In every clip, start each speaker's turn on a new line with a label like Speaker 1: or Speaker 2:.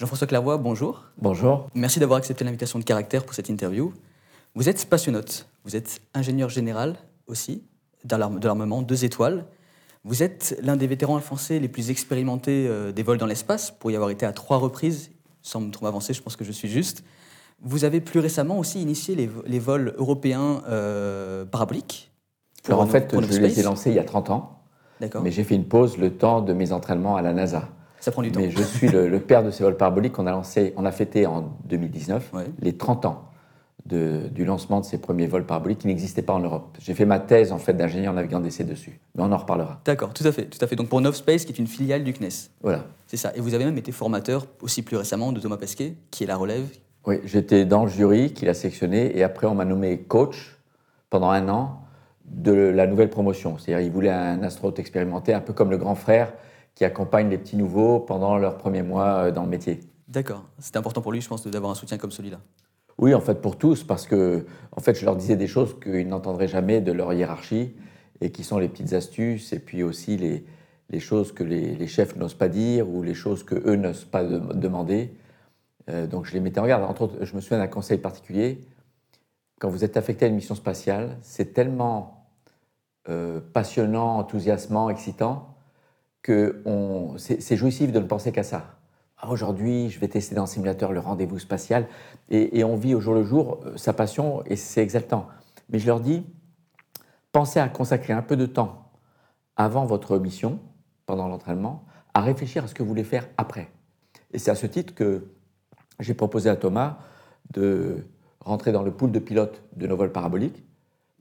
Speaker 1: Jean-François Clairvoy, bonjour.
Speaker 2: Bonjour.
Speaker 1: Merci d'avoir accepté l'invitation de Caractère pour cette interview. Vous êtes spationaute, vous êtes ingénieur général aussi, de l'armement, deux étoiles. Vous êtes l'un des vétérans français les plus expérimentés euh, des vols dans l'espace, pour y avoir été à trois reprises, sans me trop avancer, je pense que je suis juste. Vous avez plus récemment aussi initié les, vols européens euh, paraboliques.
Speaker 2: Alors en fait, je les ai lancés il y a 30 ans. D'accord. Mais j'ai fait une pause le temps de mes entraînements à la NASA.
Speaker 1: Ça prend du temps.
Speaker 2: Mais je suis le, père de ces vols paraboliques. On a lancé, on a fêté en 2019 les 30 ans du lancement de ces premiers vols paraboliques qui n'existaient pas en Europe. J'ai fait ma thèse en fait d'ingénieur navigant d'essai dessus, mais on en reparlera.
Speaker 1: D'accord, tout à fait, tout à fait. Donc pour Novspace, qui est une filiale du CNES.
Speaker 2: Voilà.
Speaker 1: C'est ça. Et vous avez même été formateur aussi plus récemment de Thomas Pesquet, qui est la relève.
Speaker 2: Oui, j'étais dans le jury qui l'a sélectionné et après on m'a nommé coach pendant un an de la nouvelle promotion. C'est-à-dire il voulait un astronaute expérimenté, un peu comme le grand frère qui accompagne les petits nouveaux pendant leurs premiers mois euh, dans le métier.
Speaker 1: D'accord. C'était important pour lui, je pense, d'avoir un soutien comme celui-là.
Speaker 2: Oui, en fait, pour tous, parce que en fait, je leur disais des choses qu'ils n'entendraient jamais de leur hiérarchie et qui sont les petites astuces et puis aussi les, les choses que les, chefs n'osent pas dire ou les choses que eux n'osent pas demander. Euh, donc, je les mettais en garde. Entre autres, je me souviens d'un conseil particulier. Quand vous êtes affecté à une mission spatiale, c'est tellement euh, passionnant, enthousiasmant, excitant que c'est jouissif de ne penser qu'à ça. Ah, aujourd'hui, je vais tester dans le simulateur le rendez-vous spatial. Et, on vit au jour le jour euh, sa passion et c'est exaltant. Mais je leur dis, pensez à consacrer un peu de temps avant votre mission, pendant l'entraînement, à réfléchir à ce que vous voulez faire après. Et c'est à ce titre que j'ai proposé à Thomas de rentrer dans le pool de pilotes de nos vols paraboliques,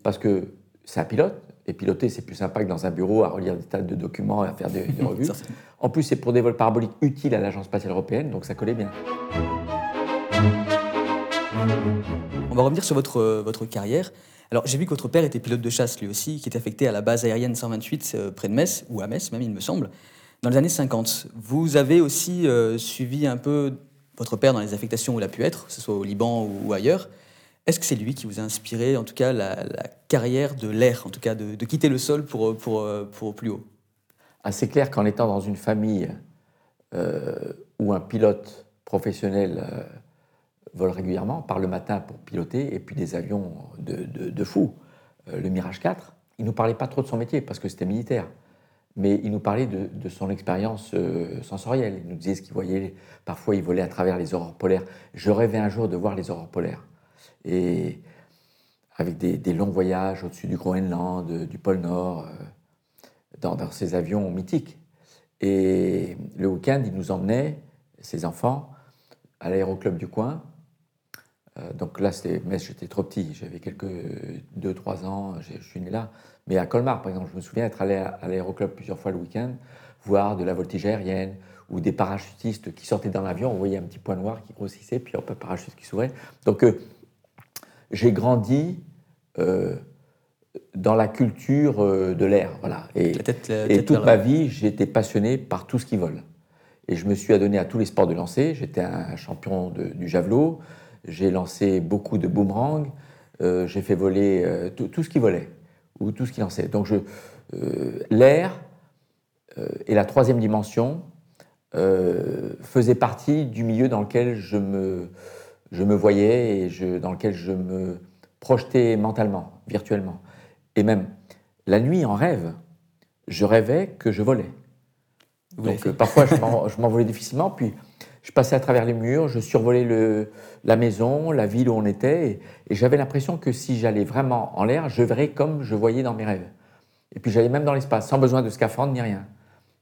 Speaker 2: parce que c'est un pilote, et piloter, c'est plus sympa que dans un bureau à relire des tas de documents et à faire des, revues. en plus, c'est pour des vols paraboliques utiles à l'Agence spatiale européenne, donc ça collait bien.
Speaker 1: On va revenir sur votre, votre carrière. Alors, j'ai vu que votre père était pilote de chasse lui aussi, qui était affecté à la base aérienne 128 euh, près de Metz, ou à Metz même, il me semble, dans les années 50. Vous avez aussi euh, suivi un peu votre père dans les affectations où il a pu être, que ce soit au Liban ou ailleurs. Est-ce que c'est lui qui vous a inspiré, en tout cas, la, carrière de l'air, en tout cas, de, quitter le sol pour, pour, pour plus haut?
Speaker 2: C'est clair qu'en étant dans une famille euh, où un pilote professionnel euh, vole régulièrement, part le matin pour piloter, et puis des avions de, de, fou, euh, le Mirage 4, il ne nous parlait pas trop de son métier parce que c'était militaire mais il nous parlait de, de son expérience sensorielle. Il nous disait ce qu'il voyait. Parfois, il volait à travers les aurores polaires. Je rêvais un jour de voir les aurores polaires et avec des, longs voyages au-dessus du Groenland, du pôle Nord, euh, dans, ces avions mythiques. Et le week-end, il nous emmenait, ses enfants, à l'aéroclub du coin. Euh, donc là, mais j'étais trop petit, j'avais quelques 2-3 ans, je suis né là. Mais à Colmar, par exemple, je me souviens être allé à l'aéroclub plusieurs fois le week-end, voir de la voltige aérienne ou des parachutistes qui sortaient dans l'avion, on voyait un petit point noir qui grossissait, puis hop, un parachute qui s'ouvrait. Donc euh, j'ai grandi euh, dans la culture euh, de l'air. Voilà. Et, et toute ma vie, été passionné par tout ce qui vole. Et je me suis adonné à tous les sports de lancer. J'étais un champion du javelot. J'ai lancé beaucoup de boomerangs. Euh, j'ai fait voler tout, ce qui volait ou tout ce qui lançait. Donc l'air et la troisième dimension faisaient partie du milieu dans lequel je me je me voyais et je, dans lequel je me projetais mentalement, virtuellement. Et même la nuit en rêve, je rêvais que je volais. Donc euh, parfois je m'envolais difficilement, puis je passais à travers les murs, je survolais le, la maison, la ville où on était, et, j'avais l'impression que si j'allais vraiment en l'air, je verrais comme je voyais dans mes rêves. Et puis j'allais même dans l'espace, sans besoin de scaphandre ni rien.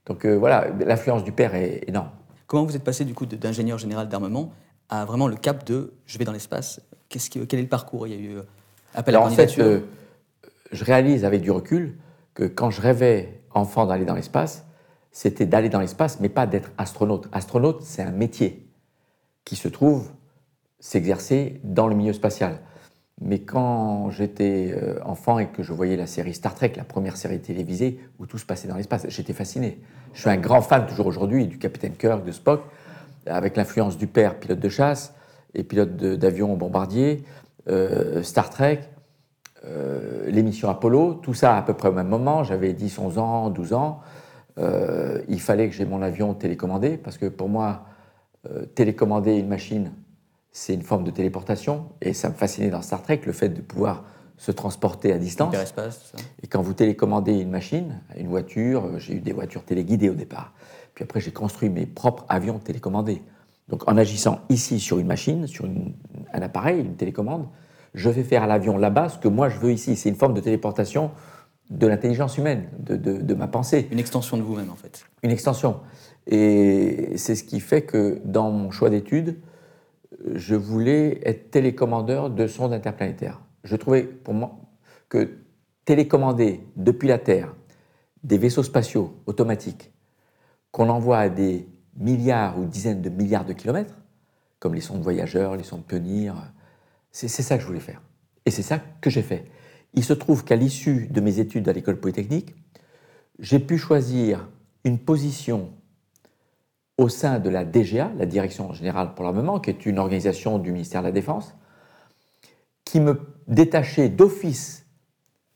Speaker 2: Donc euh, voilà, l'influence du père est énorme.
Speaker 1: Comment vous êtes passé du coup d'ingénieur général d'armement à vraiment le cap de je vais dans l'espace Qu'est-ce Quel est le parcours? Il y a eu euh, appel à
Speaker 2: En fait, euh, je réalise avec du recul que quand je rêvais enfant d'aller dans l'espace, c'était d'aller dans l'espace, mais pas d'être astronaute. Astronaute, c'est un métier qui se trouve s'exercer dans le milieu spatial. Mais quand j'étais euh, enfant et que je voyais la série Star Trek, la première série télévisée où tout se passait dans l'espace, j'étais fasciné. Je suis un grand fan toujours aujourd'hui du capitaine Kirk, de Spock avec l'influence du père, pilote de chasse et pilote d'avion bombardier, euh, Star Trek, euh, l'émission Apollo, tout ça à peu près au même moment. J'avais 10, 11 ans, 12 ans. Euh, il fallait que j'ai mon avion télécommandé parce que pour moi, télécommander une machine, c'est une forme de téléportation, et ça me fascinait dans Star Trek, le fait de pouvoir se transporter à distance.
Speaker 1: Ça.
Speaker 2: Et quand vous télécommandez une machine, une voiture, j'ai eu des voitures téléguidées au départ. Puis après, j'ai construit mes propres avions télécommandés. Donc en agissant ici sur une machine, sur une- un appareil, une télécommande, je vais faire à l'avion là-bas ce que moi je veux ici. C'est une forme de téléportation de l'intelligence humaine, de, de- de ma pensée,
Speaker 1: Une extension de vous-même, en fait.
Speaker 2: une extension. Et c'est ce qui fait que dans mon choix d'études, je voulais être télécommandeur de sondes interplanétaires. Je trouvais pour moi que télécommander depuis la Terre des vaisseaux spatiaux automatiques qu'on envoie à des milliards ou dizaines de milliards de kilomètres, comme les sondes voyageurs, les sondes pionniers, c'est ça que je voulais faire. Et c'est ça que j'ai fait. Il se trouve qu'à l'issue de mes études à l'école polytechnique, j'ai pu choisir une position au sein de la DGA, la Direction générale pour l'armement, qui est une organisation du ministère de la Défense, qui me détachait d'office,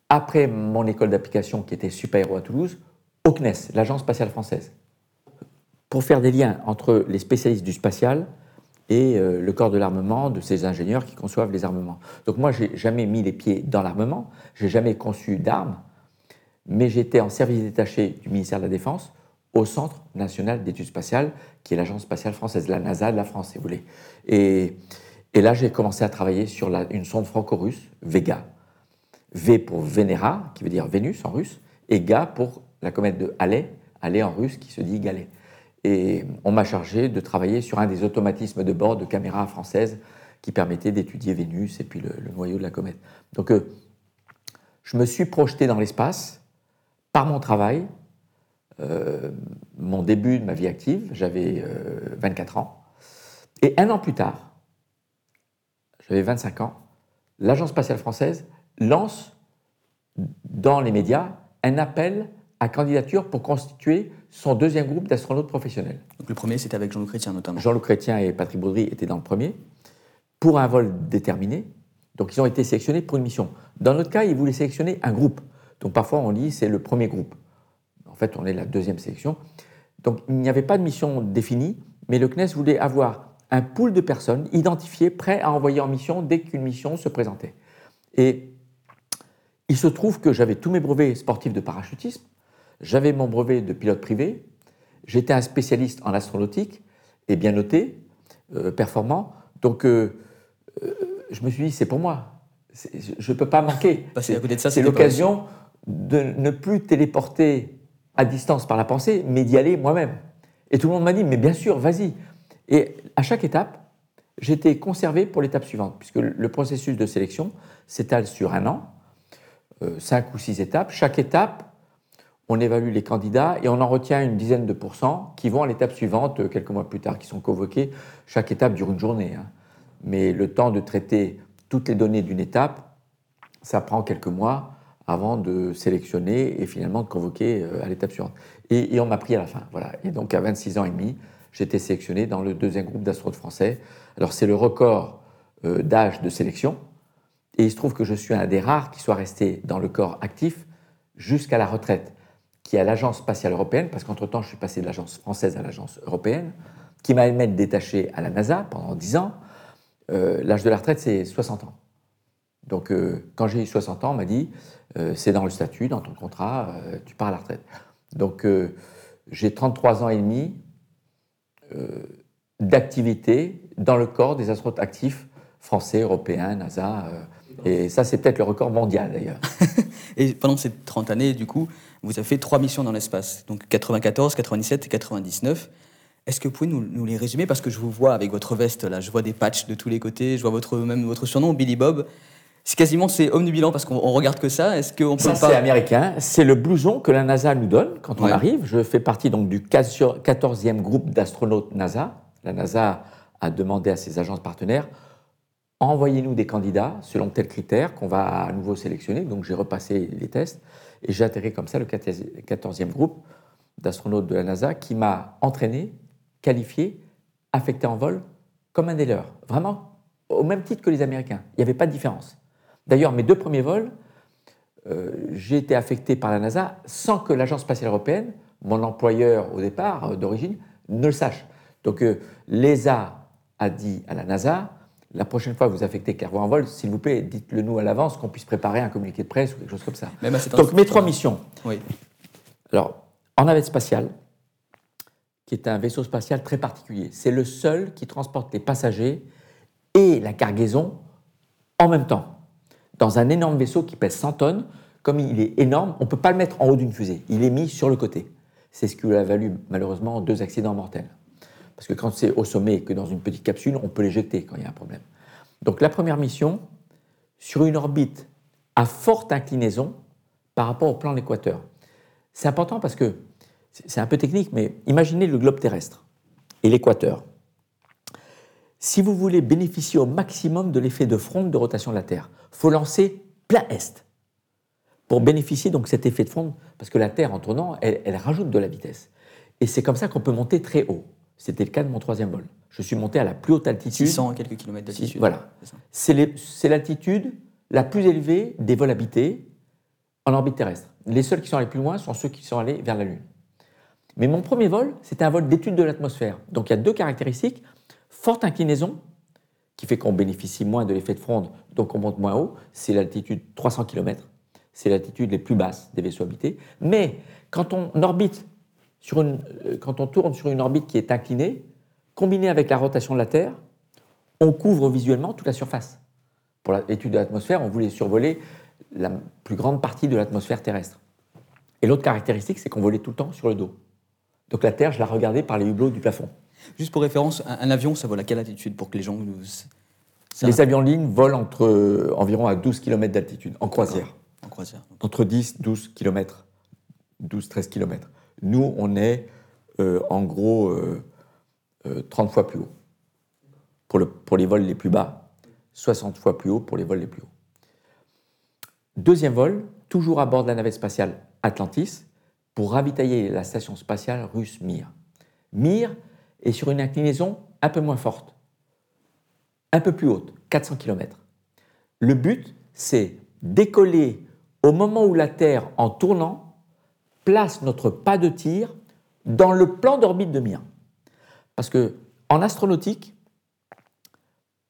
Speaker 2: après mon école d'application qui était Super Héros à Toulouse, au CNES, l'Agence spatiale française, pour faire des liens entre les spécialistes du spatial et euh, le corps de l'armement, de ces ingénieurs qui conçoivent les armements. Donc moi, j'ai jamais mis les pieds dans l'armement, j'ai jamais conçu d'armes, mais j'étais en service détaché du ministère de la Défense au Centre national d'études spatiales, qui est l'agence spatiale française, la NASA de la France, si vous voulez. Et, là, j'ai commencé à travailler sur une sonde franco-russe, Vega. V pour Venera, qui veut dire Vénus en russe, et Ga pour la comète de Halley, Halley en russe, qui se dit Galet. Et on m'a chargé de travailler sur un des automatismes de bord de caméras françaises qui permettait d'étudier Vénus et puis le, noyau de la comète. Donc, euh, je me suis projeté dans l'espace par mon travail, euh, mon début de ma vie active, j'avais euh, 24 ans. Et un an plus tard, j'avais 25 ans, l'Agence spatiale française lance dans les médias un appel à candidature pour constituer son deuxième groupe d'astronautes professionnels.
Speaker 1: Donc le premier, c'était avec Jean-Luc Chrétien, notamment.
Speaker 2: Jean-Luc Chrétien et Patrick Baudry étaient dans le premier, pour un vol déterminé. Donc ils ont été sélectionnés pour une mission. Dans notre cas, ils voulaient sélectionner un groupe. Donc parfois on dit c'est le premier groupe. En fait, on est la deuxième sélection. Donc il n'y avait pas de mission définie, mais le CNES voulait avoir un pool de personnes identifiées, prêtes à envoyer en mission dès qu'une mission se présentait. Et il se trouve que j'avais tous mes brevets sportifs de parachutisme, j'avais mon brevet de pilote privé, j'étais un spécialiste en astronautique et bien noté, euh, performant. Donc euh, euh, je me suis dit, c'est pour moi. Je ne peux pas manquer. C'est l'occasion de ne plus téléporter à distance par la pensée, mais d'y aller moi-même. Et tout le monde m'a dit, mais bien sûr, vas-y. Et à chaque étape, j'étais conservé pour l'étape suivante, puisque le processus de sélection s'étale sur un an, cinq ou six étapes. Chaque étape, on évalue les candidats et on en retient une dizaine de pourcents qui vont à l'étape suivante, euh, quelques mois plus tard, qui sont convoqués. Chaque étape dure une journée. hein. Mais le temps de traiter toutes les données d'une étape, ça prend quelques mois avant de sélectionner et finalement de convoquer euh, à l'étape suivante. Et, on m'a pris à la fin. Voilà. Et donc à 26 ans et demi, j'étais sélectionné dans le deuxième groupe d'astronautes français. Alors c'est le record euh, d'âge de sélection. Et il se trouve que je suis un des rares qui soit resté dans le corps actif jusqu'à la retraite, qui est à l'Agence spatiale européenne, parce qu'entre-temps, je suis passé de l'agence française à l'agence européenne, qui m'a même détaché à la NASA pendant 10 ans. Euh, L'âge de la retraite, c'est 60 ans. Donc, euh, quand j'ai eu 60 ans, on m'a dit euh, c'est dans le statut, dans ton contrat, tu pars à la retraite. Donc, j'ai 33 ans et demi d'activité dans le corps des astronautes actifs français, européens, NASA. Et ça, c'est peut-être le record mondial d'ailleurs.
Speaker 1: Et pendant ces 30 années, du coup, vous avez fait trois missions dans l'espace, donc 94, 97 et 99. Est-ce que vous pouvez nous, nous les résumer? Parce que je vous vois avec votre veste, là, je vois des patchs de tous les côtés, je vois votre, même votre surnom, Billy Bob. C'est quasiment c'est bilan parce qu'on on regarde que ça. Est-ce qu'on peut
Speaker 2: Ça,
Speaker 1: pas
Speaker 2: c'est américain. C'est le blouson que la NASA nous donne quand on
Speaker 1: Ouais.
Speaker 2: arrive. Je fais partie donc du 14e groupe d'astronautes NASA. La NASA a demandé à ses agences partenaires envoyez-nous des candidats selon tels critères qu'on va à nouveau sélectionner. Donc j'ai repassé les tests et j'ai atterri comme ça le 14e groupe d'astronautes de la NASA qui m'a entraîné, qualifié, affecté en vol comme un des leurs. Vraiment au même titre que les Américains. Il n'y avait pas de différence. D'ailleurs, mes deux premiers vols, euh, j'ai été affecté par la NASA sans que l'Agence spatiale européenne, mon employeur au départ euh, d'origine, ne le sache. Donc euh, l'ESA a dit à la NASA, la prochaine fois que vous affectez Clairvoyant en vol, s'il vous plaît, dites-le nous à l'avance, qu'on puisse préparer un communiqué de presse ou quelque chose comme ça. Donc mes trois missions.
Speaker 1: Oui.
Speaker 2: Alors, en navette spatiale, qui est un vaisseau spatial très particulier, c'est le seul qui transporte les passagers et la cargaison en même temps, dans un énorme vaisseau qui pèse 100 tonnes. Comme il est énorme, on ne peut pas le mettre en haut d'une fusée. Il est mis sur le côté. C'est ce qui lui a valu malheureusement deux accidents mortels. Parce que quand c'est au sommet et que dans une petite capsule, on peut l'éjecter quand il y a un problème. Donc la première mission, sur une orbite à forte inclinaison par rapport au plan d'équateur. C'est important parce que c'est un peu technique, mais imaginez le globe terrestre et l'équateur. Si vous voulez bénéficier au maximum de l'effet de fronde de rotation de la Terre, faut lancer plein est pour bénéficier donc cet effet de fronde, parce que la Terre en tournant, elle rajoute de la vitesse. Et c'est comme ça qu'on peut monter très haut. C'était le cas de mon troisième vol. Je suis monté à la plus haute altitude.
Speaker 1: 600 quelques kilomètres d'altitude.
Speaker 2: Voilà. C'est l'altitude la plus élevée des vols habités en orbite terrestre. Les seuls qui sont allés plus loin sont ceux qui sont allés vers la Lune. Mais mon premier vol, c'était un vol d'étude de l'atmosphère. Donc il y a deux caractéristiques. Forte inclinaison, qui fait qu'on bénéficie moins de l'effet de fronde, donc on monte moins haut. C'est l'altitude 300 km. C'est l'altitude les plus basses des vaisseaux habités. Mais quand on orbite euh, quand on tourne sur une orbite qui est inclinée, combinée avec la rotation de la Terre, on couvre visuellement toute la surface. Pour l'étude de l'atmosphère, on voulait survoler la plus grande partie de l'atmosphère terrestre. Et l'autre caractéristique, c'est qu'on volait tout le temps sur le dos. Donc la Terre, je la regardais par les hublots du plafond.
Speaker 1: Juste pour référence, un, avion, ça vole à quelle altitude pour que les gens nous...
Speaker 2: Les avions en ligne volent entre, euh, environ à 12 km d'altitude, en croisière.
Speaker 1: En croisière.
Speaker 2: Entre 10, 12 km. 12, 13 km. Nous, on est euh, en gros 30 euh, fois plus haut pour les vols les plus bas, 60 fois plus haut pour les vols les plus hauts. Deuxième vol, toujours à bord de la navette spatiale Atlantis, pour ravitailler la station spatiale russe Mir. Mir est sur une inclinaison un peu moins forte, un peu plus haute, 400 km. Le but, c'est décoller au moment où la Terre, en tournant, place notre pas de tir dans le plan d'orbite de Mir. Parce que en astronautique,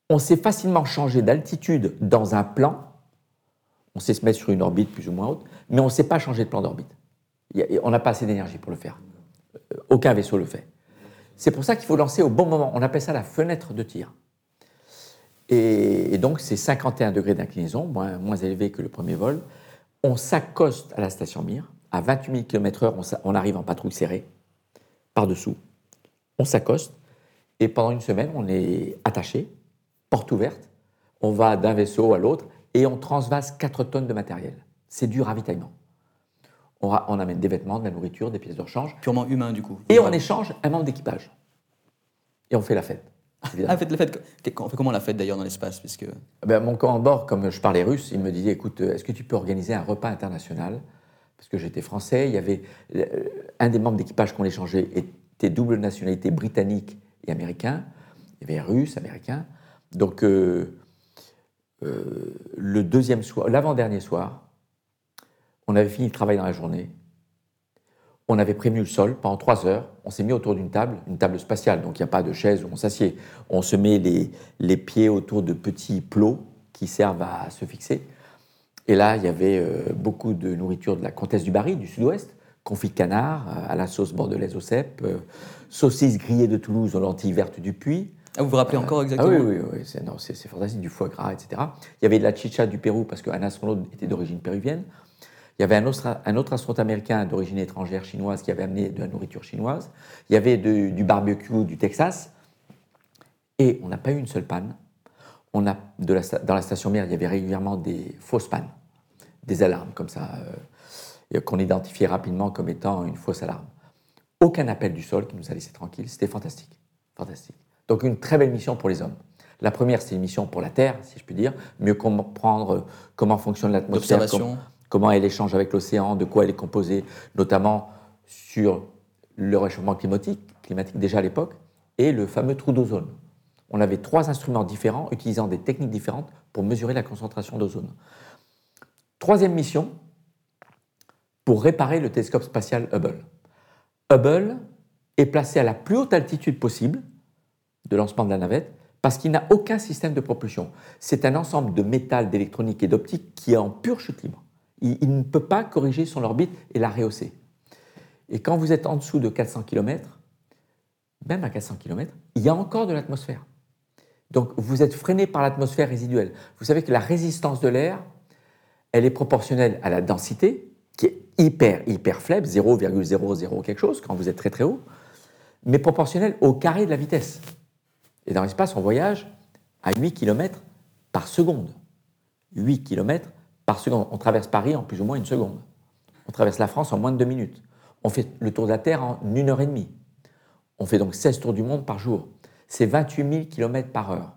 Speaker 2: on sait facilement changer d'altitude dans un plan. On sait se mettre sur une orbite plus ou moins haute, mais on ne sait pas changer de plan d'orbite. On n'a pas assez d'énergie pour le faire. Euh, aucun vaisseau le fait. C'est pour ça qu'il faut lancer au bon moment. On appelle ça la fenêtre de tir. Et, donc, c'est 51 degrés d'inclinaison, moins, moins élevé que le premier vol. On s'accoste à la station Mir. À 28 000 km/h, on, arrive en patrouille serrée, par-dessous. On s'accoste. Et pendant une semaine, on est attaché, porte ouverte. On va d'un vaisseau à l'autre et on transvase 4 tonnes de matériel. C'est du ravitaillement on, amène des vêtements, de la nourriture, des pièces de rechange.
Speaker 1: Purement humain, du coup.
Speaker 2: Et on échange un membre d'équipage. Et on fait la fête.
Speaker 1: ah, faites la fête. On fait comment la fête d'ailleurs dans l'espace puisque...
Speaker 2: ben, Mon commandant, comme je parlais russe, il me disait écoute, est-ce que tu peux organiser un repas international Parce que j'étais français, il y avait. Euh, un des membres d'équipage qu'on échangeait était double nationalité britannique et américain. Il y avait russe, américain. Donc, euh, euh, le deuxième soir, l'avant-dernier soir, on avait fini le travail dans la journée. On avait prévenu le sol pendant trois heures. On s'est mis autour d'une table, une table spatiale, donc il n'y a pas de chaise où on s'assied. On se met les, pieds autour de petits plots qui servent à se fixer. Et là, il y avait euh, beaucoup de nourriture de la comtesse du Barry, du sud-ouest, confit de canard euh, à la sauce bordelaise au cèpe, euh, saucisses grillées de Toulouse aux lentilles vertes du Puy.
Speaker 1: Ah, vous vous rappelez encore exactement
Speaker 2: ah oui, oui, oui c'est fantastique, du foie gras, etc. Il y avait de la chicha du Pérou parce qu'un astronaute était d'origine péruvienne. Il y avait un autre, un autre astronaute américain d'origine étrangère chinoise qui avait amené de la nourriture chinoise. Il y avait du barbecue du Texas. Et on n'a pas eu une seule panne. On a, de la, dans la station mère, il y avait régulièrement des fausses pannes, des alarmes comme ça, euh, qu'on identifiait rapidement comme étant une fausse alarme. Aucun appel du sol qui nous a laissé tranquilles. C'était fantastique. Fantastique. Donc une très belle mission pour les hommes. La première, c'est une mission pour la Terre, si je puis dire, mieux comprendre comment fonctionne l'atmosphère, comment elle échange avec l'océan, de quoi elle est composée, notamment sur le réchauffement climatique, climatique déjà à l'époque, et le fameux trou d'ozone. On avait trois instruments différents utilisant des techniques différentes pour mesurer la concentration d'ozone. Troisième mission, pour réparer le télescope spatial Hubble. Hubble est placé à la plus haute altitude possible de lancement de la navette parce qu'il n'a aucun système de propulsion. C'est un ensemble de métal, d'électronique et d'optique qui est en pure chute libre. Il, il, ne peut pas corriger son orbite et la rehausser. Et quand vous êtes en dessous de 400 km, même à 400 km, il y a encore de l'atmosphère. Donc vous êtes freiné par l'atmosphère résiduelle. Vous savez que la résistance de l'air, elle est proportionnelle à la densité, qui est hyper, hyper faible, 0,00 quelque chose, quand vous êtes très très haut, mais proportionnelle au carré de la vitesse. Et dans l'espace, on voyage à 8 km par seconde. 8 km par seconde. On traverse Paris en plus ou moins une seconde. On traverse la France en moins de deux minutes. On fait le tour de la Terre en une heure et demie. On fait donc 16 tours du monde par jour. C'est 28 000 km par heure.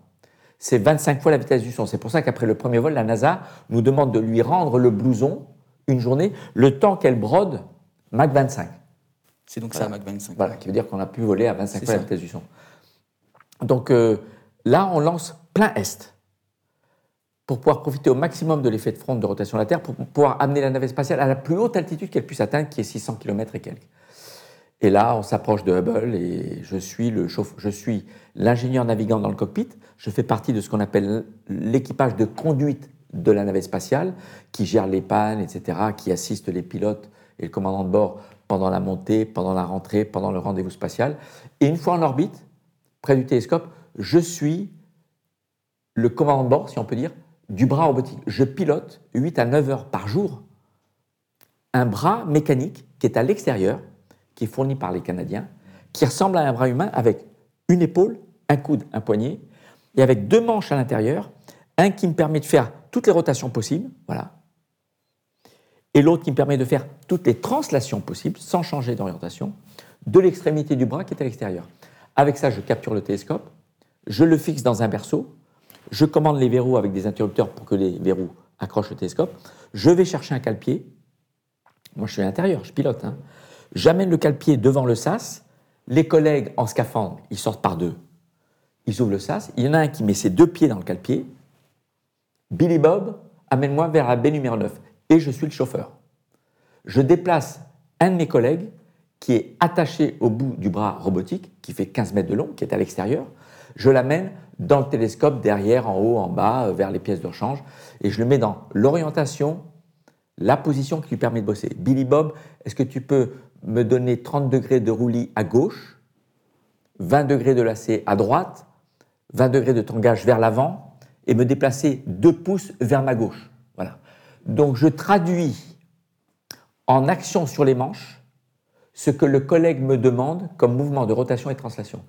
Speaker 2: C'est 25 fois la vitesse du son. C'est pour ça qu'après le premier vol, la NASA nous demande de lui rendre le blouson une journée, le temps qu'elle brode Mach 25.
Speaker 1: C'est donc ça, Mach 25.
Speaker 2: Voilà, qui veut dire qu'on a pu voler à 25 fois la vitesse du son. Donc euh, là, on lance plein Est pour pouvoir profiter au maximum de l'effet de fronde de rotation de la Terre, pour pouvoir amener la navette spatiale à la plus haute altitude qu'elle puisse atteindre, qui est 600 km et quelques. Et là, on s'approche de Hubble et je suis le je suis l'ingénieur navigant dans le cockpit. Je fais partie de ce qu'on appelle l'équipage de conduite de la navette spatiale, qui gère les pannes, etc., qui assiste les pilotes et le commandant de bord pendant la montée, pendant la rentrée, pendant le rendez-vous spatial. Et une fois en orbite, près du télescope, je suis le commandant de bord, si on peut dire, du bras robotique. Je pilote 8 à 9 heures par jour un bras mécanique qui est à l'extérieur, qui est fourni par les Canadiens, qui ressemble à un bras humain avec une épaule, un coude, un poignet, et avec deux manches à l'intérieur, un qui me permet de faire toutes les rotations possibles, voilà, et l'autre qui me permet de faire toutes les translations possibles sans changer d'orientation de l'extrémité du bras qui est à l'extérieur. Avec ça, je capture le télescope, je le fixe dans un berceau, je commande les verrous avec des interrupteurs pour que les verrous accrochent le télescope, je vais chercher un cale-pied, moi je suis à l'intérieur, je pilote, hein. j'amène le cale-pied devant le sas, les collègues en scaphandre, ils sortent par deux, ils ouvrent le sas, il y en a un qui met ses deux pieds dans le cale-pied, Billy Bob, amène-moi vers la baie numéro 9, et je suis le chauffeur. Je déplace un de mes collègues qui est attaché au bout du bras robotique, qui fait 15 mètres de long, qui est à l'extérieur. Je l'amène dans le télescope, derrière, en haut, en bas, euh, vers les pièces de rechange, et je le mets dans l'orientation, la position qui lui permet de bosser. Billy Bob, est-ce que tu peux me donner 30 degrés de roulis à gauche, 20 degrés de lacet à droite, 20 degrés de tangage vers l'avant, et me déplacer 2 pouces vers ma gauche Voilà. Donc je traduis en action sur les manches ce que le collègue me demande comme mouvement de rotation et de translation.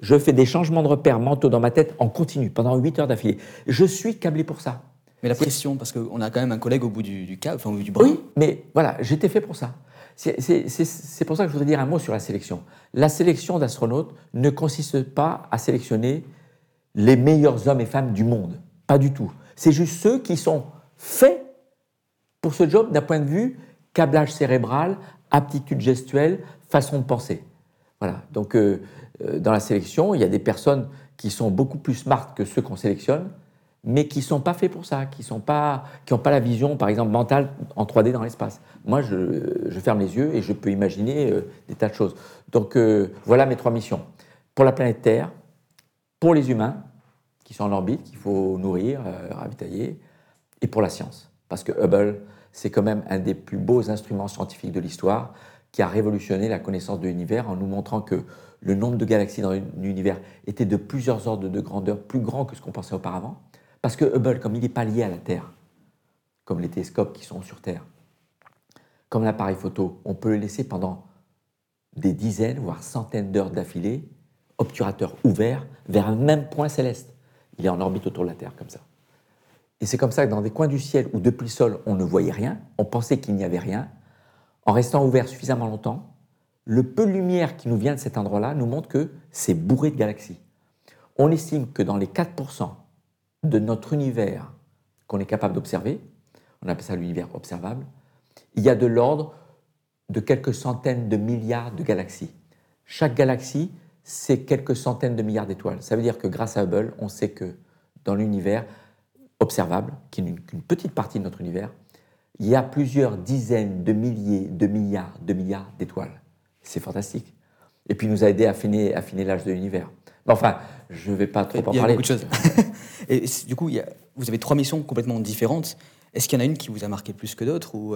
Speaker 2: Je fais des changements de repères mentaux dans ma tête en continu pendant 8 heures d'affilée. Je suis câblé pour ça.
Speaker 1: Mais la pression, parce qu'on a quand même un collègue au bout du, câble, enfin au bout du bras.
Speaker 2: Oui, mais voilà, j'étais fait pour ça. C'est pour ça que je voudrais dire un mot sur la sélection. La sélection d'astronautes ne consiste pas à sélectionner les meilleurs hommes et femmes du monde. Pas du tout. C'est juste ceux qui sont faits pour ce job d'un point de vue câblage cérébral, aptitude gestuelle, façon de penser. Voilà. Donc, euh, euh, dans la sélection, il y a des personnes qui sont beaucoup plus smart que ceux qu'on sélectionne, mais qui ne sont pas faits pour ça, qui n'ont pas, pas la vision, par exemple, mentale en 3D dans l'espace. Moi, je, ferme les yeux et je peux imaginer euh, des tas de choses. Donc, voilà mes trois missions. Pour la planète Terre, pour les humains, qui sont en orbite, qu'il faut nourrir, ravitailler, et pour la science. Parce que Hubble, c'est quand même un des plus beaux instruments scientifiques de l'histoire qui a révolutionné la connaissance de l'univers en nous montrant que le nombre de galaxies dans l'univers était de plusieurs ordres de grandeur plus grand que ce qu'on pensait auparavant. Parce que Hubble, comme il n'est pas lié à la Terre, comme les télescopes qui sont sur Terre, comme l'appareil photo, on peut le laisser pendant des dizaines, voire centaines d'heures d'affilée, obturateur ouvert, vers un même point céleste. Il est en orbite autour de la Terre, comme ça. Et c'est comme ça que dans des coins du ciel où depuis le sol on ne voyait rien, on pensait qu'il n'y avait rien, en restant ouvert suffisamment longtemps, le peu de lumière qui nous vient de cet endroit-là nous montre que c'est bourré de galaxies. On estime que dans les 4% de notre univers qu'on est capable d'observer, on appelle ça l'univers observable, il y a de l'ordre de quelques centaines de milliards de galaxies. Chaque galaxie, c'est quelques centaines de milliards d'étoiles. Ça veut dire que grâce à Hubble, on sait que dans l'univers, observable, qui n'est qu'une petite partie de notre univers, il y a plusieurs dizaines de milliers de milliards de milliards d'étoiles. C'est fantastique. Et puis, il nous a aidé à affiner, affiner l'âge de l'univers. enfin, je ne vais pas trop en parler.
Speaker 1: Il y a beaucoup de choses. et du coup, vous avez trois missions complètement différentes. Est-ce qu'il y en a une qui vous a marqué plus que d'autres ou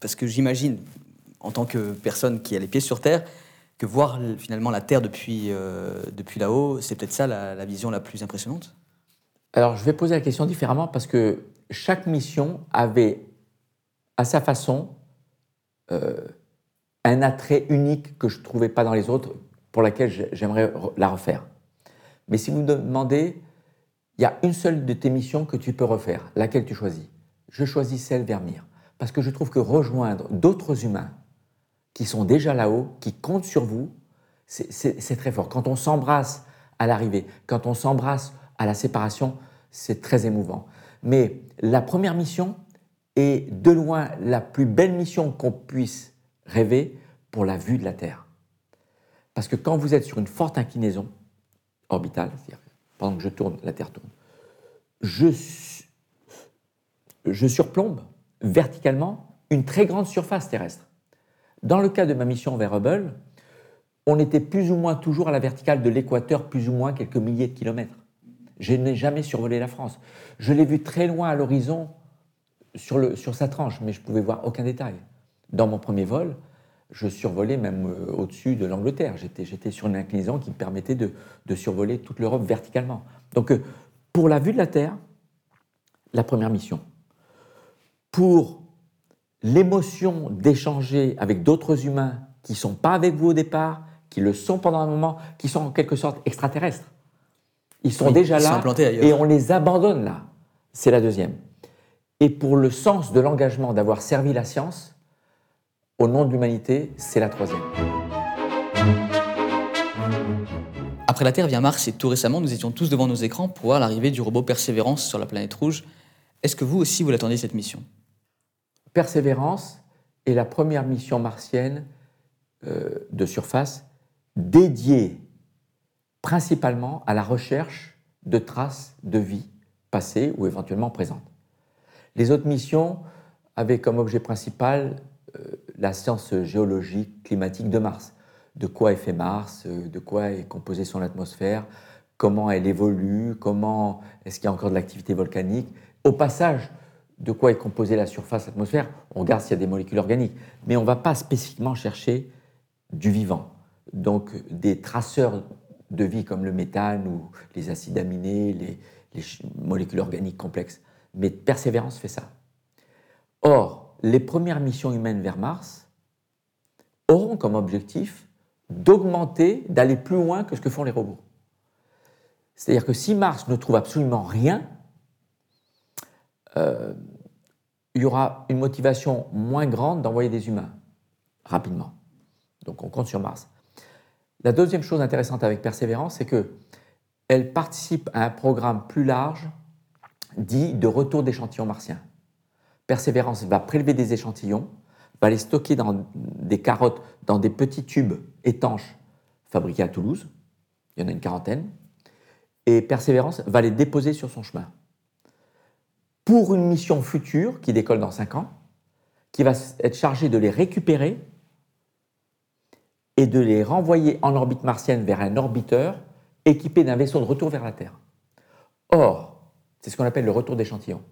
Speaker 1: Parce que j'imagine, en tant que personne qui a les pieds sur Terre, que voir finalement la Terre depuis, euh, depuis là-haut, c'est peut-être ça la, vision la plus impressionnante?
Speaker 2: Alors, je vais poser la question différemment parce que chaque mission avait, à sa façon, euh, un attrait unique que je ne trouvais pas dans les autres, pour laquelle j'aimerais la refaire. Mais si vous me demandez, il y a une seule de tes missions que tu peux refaire, laquelle tu choisis? Je choisis celle Vermeer, parce que je trouve que rejoindre d'autres humains qui sont déjà là-haut, qui comptent sur vous, c'est très fort. Quand on s'embrasse à l'arrivée, quand on s'embrasse à la séparation, c'est très émouvant. Mais la première mission est de loin la plus belle mission qu'on puisse rêver pour la vue de la Terre. Parce que quand vous êtes sur une forte inclinaison orbitale, c'est-à-dire pendant que je tourne, la Terre tourne, je, je surplombe verticalement une très grande surface terrestre. Dans le cas de ma mission vers Hubble, on était plus ou moins toujours à la verticale de l'équateur, plus ou moins quelques milliers de kilomètres. Je n'ai jamais survolé la France. Je l'ai vu très loin à l'horizon sur, sa tranche, mais je pouvais voir aucun détail. Dans mon premier vol, je survolais même euh, au-dessus de l'Angleterre. J'étais sur une inclinaison qui me permettait de, survoler toute l'Europe verticalement. Donc, euh, pour la vue de la Terre, la première mission. Pour l'émotion d'échanger avec d'autres humains qui ne sont pas avec vous au départ, qui le sont pendant un moment, qui sont en quelque sorte extraterrestres. Ils sont déjà là et on les abandonne là. C'est la deuxième. Et pour le sens de l'engagement d'avoir servi la science, au nom de l'humanité, c'est la troisième.
Speaker 1: Après la Terre vient Mars et tout récemment, nous étions tous devant nos écrans pour voir l'arrivée du robot Persévérance sur la planète rouge. Est-ce que vous aussi, vous l'attendez cette mission?
Speaker 2: Persévérance est la première mission martienne euh, de surface dédiée principalement à la recherche de traces de vie passée ou éventuellement présente. Les autres missions avaient comme objet principal euh, la science géologique, climatique de Mars. De quoi est fait Mars, euh, de quoi est composée son atmosphère, comment elle évolue, comment est-ce qu'il y a encore de l'activité volcanique. Au passage, de quoi est composée la surface atmosphère, on regarde s'il y a des molécules organiques, mais on ne va pas spécifiquement chercher du vivant. Donc des traceurs de vie comme le méthane ou les acides aminés, les, les molécules organiques complexes. Mais Persévérance fait ça. Or, les premières missions humaines vers Mars auront comme objectif d'augmenter, d'aller plus loin que ce que font les robots. C'est-à-dire que si Mars ne trouve absolument rien, euh, il y aura une motivation moins grande d'envoyer des humains rapidement. Donc on compte sur Mars. La deuxième chose intéressante avec Persévérance, c'est qu'elle participe à un programme plus large dit de retour d'échantillons martiens. Persévérance va prélever des échantillons, va les stocker dans des carottes, dans des petits tubes étanches fabriqués à Toulouse. Il y en a une quarantaine. Et Persévérance va les déposer sur son chemin. Pour une mission future qui décolle dans 5 ans, qui va être chargée de les récupérer et de les renvoyer en orbite martienne vers un orbiteur équipé d'un vaisseau de retour vers la Terre. Or, c'est ce qu'on appelle le retour d'échantillon.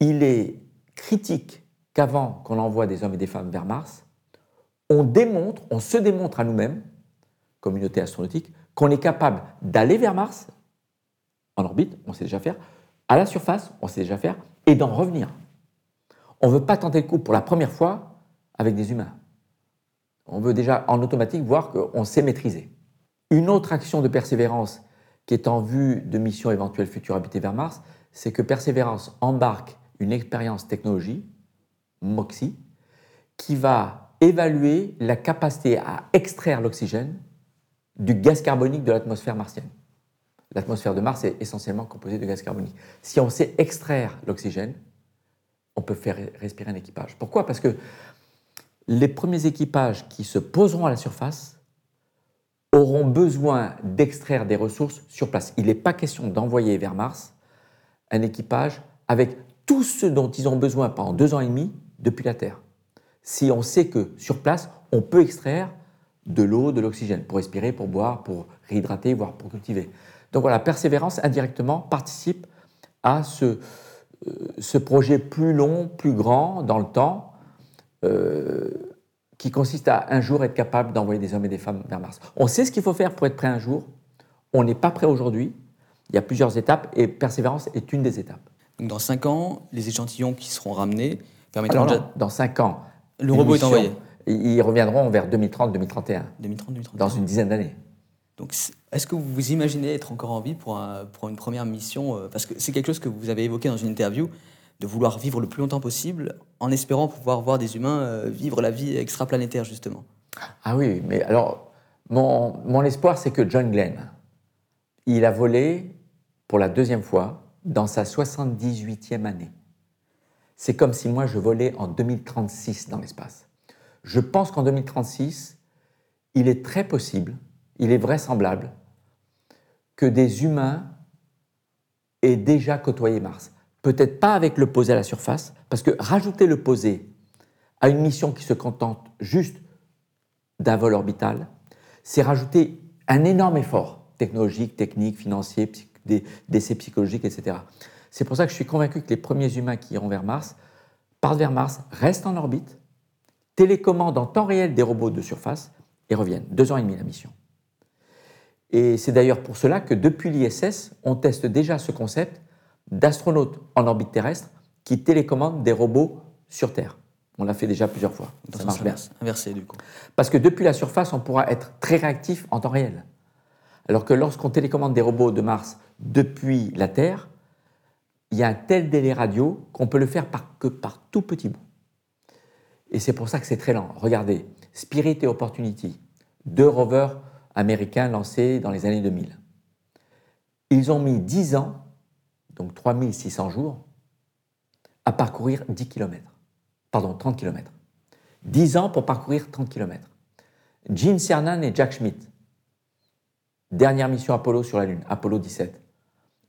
Speaker 2: Il est critique qu'avant qu'on envoie des hommes et des femmes vers Mars, on démontre, on se démontre à nous-mêmes, communauté astronautique, qu'on est capable d'aller vers Mars, en orbite, on sait déjà faire, à la surface, on sait déjà faire, et d'en revenir. On ne veut pas tenter le coup pour la première fois avec des humains. On veut déjà en automatique voir qu'on sait maîtriser. Une autre action de persévérance qui est en vue de mission éventuelle future habitée vers Mars, c'est que Persévérance embarque une expérience technologie, MOXIE, qui va évaluer la capacité à extraire l'oxygène du gaz carbonique de l'atmosphère martienne. L'atmosphère de Mars est essentiellement composée de gaz carbonique. Si on sait extraire l'oxygène, on peut faire respirer un équipage. Pourquoi? Parce que les premiers équipages qui se poseront à la surface auront besoin d'extraire des ressources sur place. Il n'est pas question d'envoyer vers Mars un équipage avec tout ce dont ils ont besoin pendant deux ans et demi depuis la Terre. Si on sait que sur place, on peut extraire de l'eau, de l'oxygène, pour respirer, pour boire, pour réhydrater, voire pour cultiver. Donc voilà, persévérance indirectement participe à ce, euh, ce projet plus long, plus grand dans le temps, euh, qui consiste à un jour être capable d'envoyer des hommes et des femmes vers Mars. On sait ce qu'il faut faire pour être prêt un jour, on n'est pas prêt aujourd'hui, il y a plusieurs étapes et persévérance est une des étapes.
Speaker 1: Donc dans 5 ans, les échantillons qui seront ramenés
Speaker 2: permettront Alors, non, Dans 5 ans.
Speaker 1: Le robot est envoyé
Speaker 2: Ils reviendront vers 2030-2031.
Speaker 1: 2030-2031.
Speaker 2: Dans une dizaine d'années.
Speaker 1: Donc, est-ce que vous imaginez être encore en vie pour, pour une première mission euh, Parce que c'est quelque chose que vous avez évoqué dans une interview, de vouloir vivre le plus longtemps possible en espérant pouvoir voir des humains euh, vivre la vie extraplanétaire, justement?
Speaker 2: Ah oui, mais alors, mon, mon espoir, c'est que John Glenn, il a volé pour la deuxième fois dans sa 78e année. C'est comme si moi je volais en 2036 dans l'espace. Je pense qu'en 2036, il est très possible il est vraisemblable que des humains aient déjà côtoyé Mars. Peut-être pas avec le posé à la surface, parce que rajouter le posé à une mission qui se contente juste d'un vol orbital, c'est rajouter un énorme effort technologique, technique, financier, d'essais psychologiques, etc. C'est pour ça que je suis convaincu que les premiers humains qui iront vers Mars partent vers Mars, restent en orbite, télécommandent en temps réel des robots de surface et reviennent. Deux ans et demi la mission. Et c'est d'ailleurs pour cela que depuis l'ISS, on teste déjà ce concept d'astronautes en orbite terrestre qui télécommandent des robots sur Terre. On l'a fait déjà plusieurs fois.
Speaker 1: ça marche bien. Inversé, du coup.
Speaker 2: Parce que depuis la surface, on pourra être très réactif en temps réel. Alors que lorsqu'on télécommande des robots de Mars depuis la Terre, il y a un tel délai radio qu'on peut le faire par, que par tout petit bout. Et c'est pour ça que c'est très lent. Regardez, Spirit et Opportunity, deux rovers américains lancés dans les années 2000. Ils ont mis 10 ans, donc 3600 jours, à parcourir 10 km. Pardon, 30 km. 10 ans pour parcourir 30 km. Gene Cernan et Jack Schmidt, dernière mission Apollo sur la Lune, Apollo 17,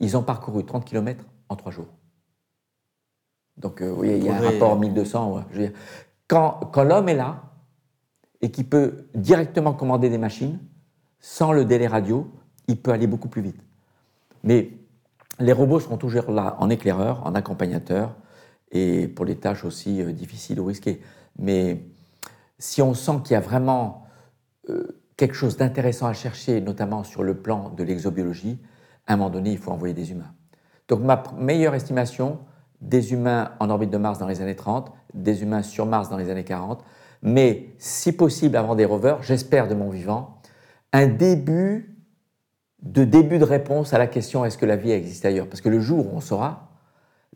Speaker 2: ils ont parcouru 30 km en 3 jours. Donc, euh, il y a un rapport 1200. quand, quand l'homme est là et qu'il peut directement commander des machines, sans le délai radio, il peut aller beaucoup plus vite. Mais les robots seront toujours là en éclaireur, en accompagnateur, et pour les tâches aussi euh, difficiles ou risquées. Mais si on sent qu'il y a vraiment euh, quelque chose d'intéressant à chercher, notamment sur le plan de l'exobiologie, à un moment donné, il faut envoyer des humains. Donc ma meilleure estimation, des humains en orbite de Mars dans les années 30, des humains sur Mars dans les années 40, mais si possible avant des rovers, j'espère de mon vivant, un début de début de réponse à la question est-ce que la vie existe ailleurs? Parce que le jour où on saura,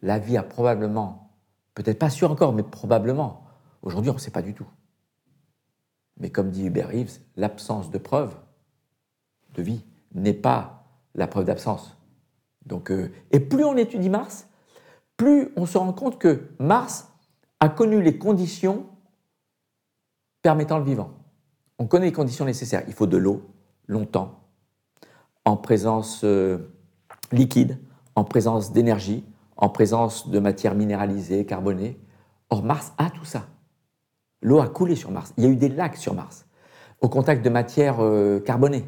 Speaker 2: la vie a probablement, peut-être pas sûr encore, mais probablement, aujourd'hui on ne sait pas du tout. Mais comme dit Hubert Reeves, l'absence de preuve de vie n'est pas la preuve d'absence. Donc, euh, et plus on étudie Mars, plus on se rend compte que Mars a connu les conditions permettant le vivant. On connaît les conditions nécessaires. Il faut de l'eau, longtemps, en présence euh, liquide, en présence d'énergie, en présence de matières minéralisées, carbonées. Or, Mars a tout ça. L'eau a coulé sur Mars. Il y a eu des lacs sur Mars, au contact de matières euh, carbonées.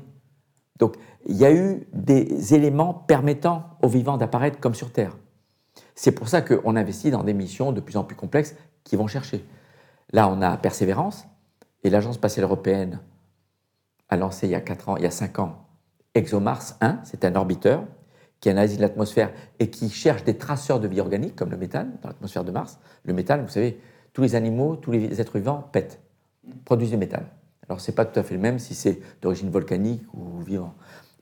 Speaker 2: Donc, il y a eu des éléments permettant aux vivants d'apparaître comme sur Terre. C'est pour ça qu'on investit dans des missions de plus en plus complexes qui vont chercher. Là, on a Persévérance, et l'Agence spatiale européenne a lancé il y a 4 ans, il y a 5 ans, ExoMars 1, c'est un orbiteur qui analyse l'atmosphère et qui cherche des traceurs de vie organique, comme le méthane, dans l'atmosphère de Mars. Le méthane, vous savez, tous les animaux, tous les êtres vivants pètent, produisent du méthane. Alors, ce n'est pas tout à fait le même si c'est d'origine volcanique ou vivant.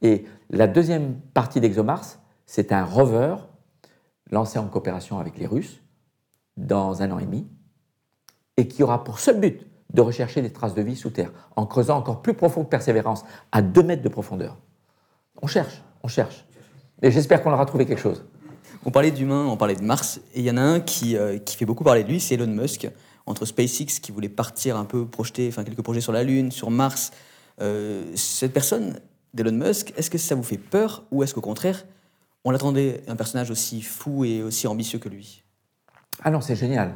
Speaker 2: Et la deuxième partie d'ExoMars, c'est un rover lancé en coopération avec les Russes dans un an et demi, et qui aura pour seul but de rechercher des traces de vie sous terre, en creusant encore plus profond que Persévérance, à 2 mètres de profondeur. On cherche, on cherche. Et j'espère qu'on aura trouvé quelque chose.
Speaker 1: On parlait d'humains, on parlait de Mars, et il y en a un qui, euh, qui fait beaucoup parler de lui, c'est Elon Musk. Entre SpaceX, qui voulait partir un peu, projeter enfin, quelques projets sur la Lune, sur Mars, euh, cette personne d'Elon Musk, est-ce que ça vous fait peur, ou est-ce qu'au contraire, on attendait un personnage aussi fou et aussi ambitieux que lui?
Speaker 2: Ah non, c'est génial.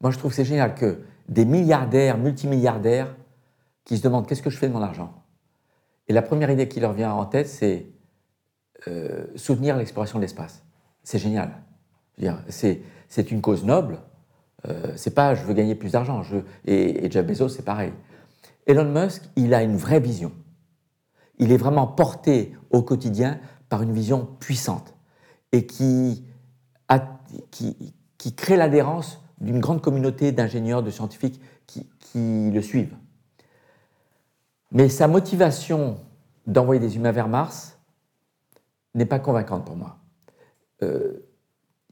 Speaker 2: Moi, je trouve c'est génial que des milliardaires, multimilliardaires, qui se demandent qu'est-ce que je fais de mon argent? Et la première idée qui leur vient en tête, c'est euh, soutenir l'exploration de l'espace. C'est génial. C'est une cause noble. Euh, c'est pas je veux gagner plus d'argent. Et, et Jeff Bezos, c'est pareil. Elon Musk, il a une vraie vision. Il est vraiment porté au quotidien par une vision puissante et qui, crée l'adhérence d'une grande communauté d'ingénieurs, de scientifiques qui, le suivent. Mais sa motivation d'envoyer des humains vers Mars n'est pas convaincante pour moi. Euh,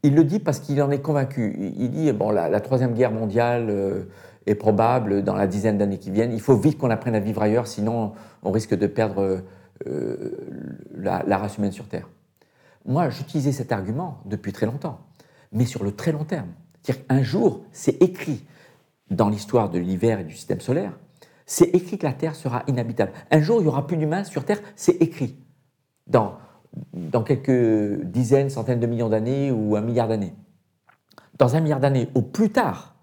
Speaker 2: il le dit parce qu'il en est convaincu. Il dit bon, la, troisième guerre mondiale euh, est probable dans la dizaine d'années qui viennent. Il faut vite qu'on apprenne à vivre ailleurs, sinon on risque de perdre euh, la, la, race humaine sur Terre. Moi, j'utilisais cet argument depuis très longtemps, mais sur le très long terme. C'est-à-dire qu'un jour, c'est écrit dans l'histoire de l'hiver et du système solaire, c'est écrit que la Terre sera inhabitable. Un jour, il n'y aura plus d'humains sur Terre, c'est écrit. Dans quelques dizaines, centaines de millions d'années ou un milliard d'années. Dans un milliard d'années, au plus tard,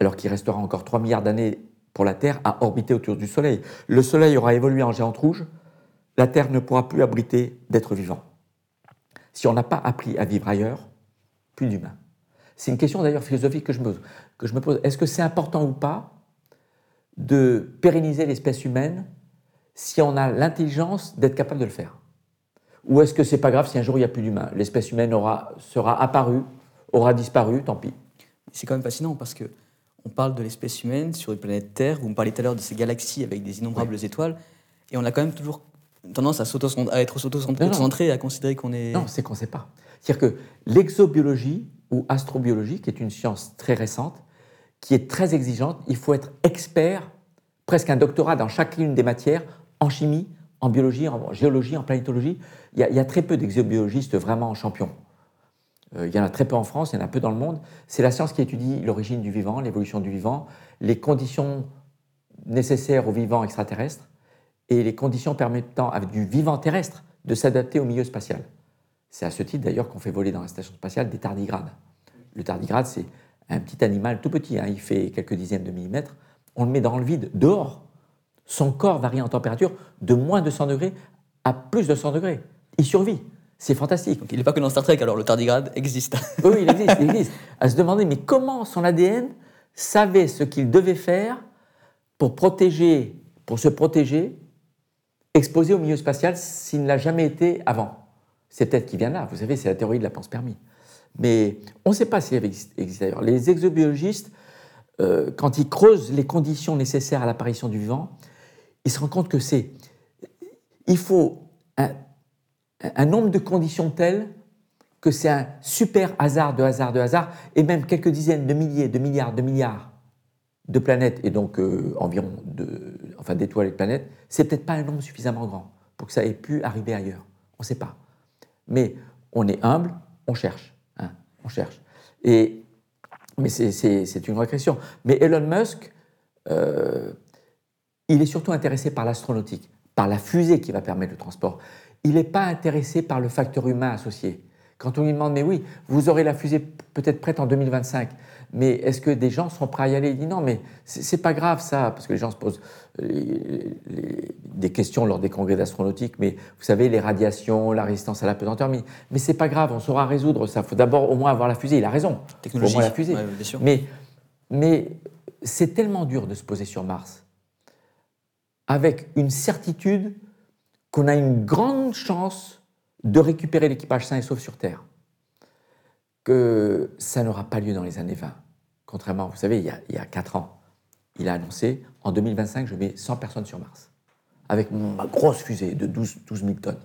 Speaker 2: alors qu'il restera encore 3 milliards d'années pour la Terre à orbiter autour du Soleil, le Soleil aura évolué en géante rouge, la Terre ne pourra plus abriter d'êtres vivants. Si on n'a pas appris à vivre ailleurs, plus d'humains. C'est une question d'ailleurs philosophique que je me, que je me pose. Est-ce que c'est important ou pas de pérenniser l'espèce humaine si on a l'intelligence d'être capable de le faire? Ou est-ce que c'est pas grave si un jour il n'y a plus d'humains? L'espèce humaine aura, sera apparue, aura disparu, tant pis.
Speaker 1: C'est quand même fascinant parce que on parle de l'espèce humaine sur une planète Terre. Vous me parlez tout à l'heure de ces galaxies avec des innombrables étoiles, et on a quand même toujours tendance à, à être auto-centré, à considérer qu'on est.
Speaker 2: Non, c'est qu'on ne sait pas. C'est-à-dire que l'exobiologie ou astrobiologie, qui est une science très récente, qui est très exigeante, il faut être expert, presque un doctorat dans chacune des matières, en chimie, en biologie, en géologie, en planétologie, il y a, très peu d'exobiologistes vraiment champions. Euh, il y en a très peu en France, il y en a peu dans le monde. C'est la science qui étudie l'origine du vivant, l'évolution du vivant, les conditions nécessaires au vivant extraterrestre et les conditions permettant, avec du vivant terrestre, de s'adapter au milieu spatial. C'est à ce titre d'ailleurs qu'on fait voler dans la station spatiale des tardigrades. Le tardigrade, c'est un petit animal tout petit, hein, il fait quelques dizaines de millimètres. On le met dans le vide, dehors, son corps varie en température de moins de 100 degrés à plus de 100 degrés. Il survit. C'est fantastique.
Speaker 1: il n'est pas que dans Star Trek, alors le tardigrade existe.
Speaker 2: oui, il existe, il existe. À se demander, mais comment son ADN savait ce qu'il devait faire pour protéger, pour se protéger, exposé au milieu spatial s'il ne l'a jamais été avant? C'est peut-être qu'il vient là. Vous savez, c'est la théorie de la permis. Mais on ne sait pas s'il existe ailleurs. Les exobiologistes, euh, quand ils creusent les conditions nécessaires à l'apparition du vivant, il se rend compte que c'est. Il faut un, nombre de conditions telles que c'est un super hasard de hasard de hasard, et même quelques dizaines de milliers, de milliards, de milliards de planètes, et donc euh, environ de, enfin, d'étoiles et de planètes, c'est peut-être pas un nombre suffisamment grand pour que ça ait pu arriver ailleurs. On ne sait pas. Mais on est humble, on cherche. Hein, on cherche. Et, mais c'est une question. Mais Elon Musk, euh, il est surtout intéressé par l'astronautique, par la fusée qui va permettre le transport. Il n'est pas intéressé par le facteur humain associé. Quand on lui demande, mais oui, vous aurez la fusée peut-être prête en 2025, mais est-ce que des gens seront prêts à y aller? Il dit non, mais c'est pas grave ça, parce que les gens se posent euh, des questions lors des congrès d'astronautique, mais vous savez, les radiations, la résistance à la pesanteur, mais, mais c'est pas grave, on saura résoudre ça. Il faut d'abord au moins avoir la fusée. Il a raison.
Speaker 1: Technologie.
Speaker 2: Au moins la fusée. Mais, mais c'est tellement dur de se poser sur Mars avec une certitude qu'on a une grande chance de récupérer l'équipage sain et sauf sur Terre. Que ça n'aura pas lieu dans les années 20. Contrairement, vous savez, il y a, il 4 ans, il a annoncé en 2025, je mets 100 personnes sur Mars. Avec ma grosse fusée de 12, 000 tonnes.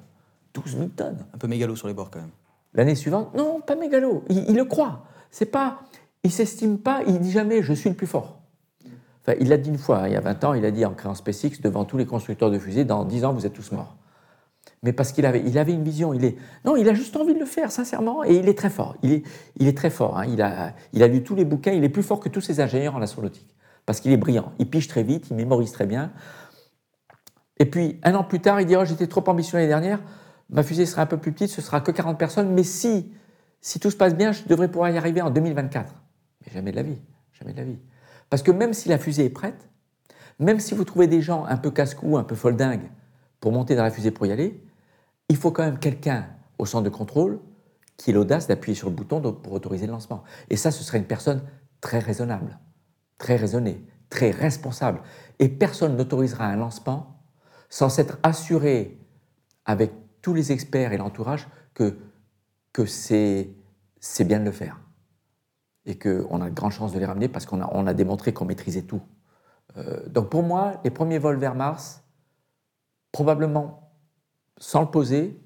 Speaker 2: 12 000 tonnes.
Speaker 1: Un peu mégalo sur les bords quand même.
Speaker 2: L'année suivante, non, pas mégalo. Il, il le croit. C'est pas, il s'estime pas, il dit jamais je suis le plus fort il l'a dit une fois, hein, il y a 20 ans, il a dit en créant SpaceX devant tous les constructeurs de fusées, dans 10 ans, vous êtes tous morts. Mais parce qu'il avait, il avait une vision. Il est, non, il a juste envie de le faire, sincèrement, et il est très fort. Il est, il est très fort. Hein. Il, a, il a lu tous les bouquins, il est plus fort que tous ses ingénieurs en astronautique. Parce qu'il est brillant. Il pige très vite, il mémorise très bien. Et puis, un an plus tard, il dit oh, J'étais trop ambitieux l'année dernière, ma fusée sera un peu plus petite, ce sera que 40 personnes, mais si, si tout se passe bien, je devrais pouvoir y arriver en 2024. Mais jamais de la vie, jamais de la vie. Parce que même si la fusée est prête, Même si vous trouvez des gens un peu casse-cou, un peu foldingues pour monter dans la fusée pour y aller, il faut quand même quelqu'un au centre de contrôle qui ait l'audace d'appuyer sur le bouton pour autoriser le lancement. Et ça, ce serait une personne très raisonnable, très raisonnée, très responsable. Et personne n'autorisera un lancement sans s'être assuré avec tous les experts et l'entourage que, que c'est bien de le faire. Et qu'on a de grandes chances de les ramener parce qu'on a, on a démontré qu'on maîtrisait tout. Euh, donc pour moi, les premiers vols vers Mars, probablement sans le poser,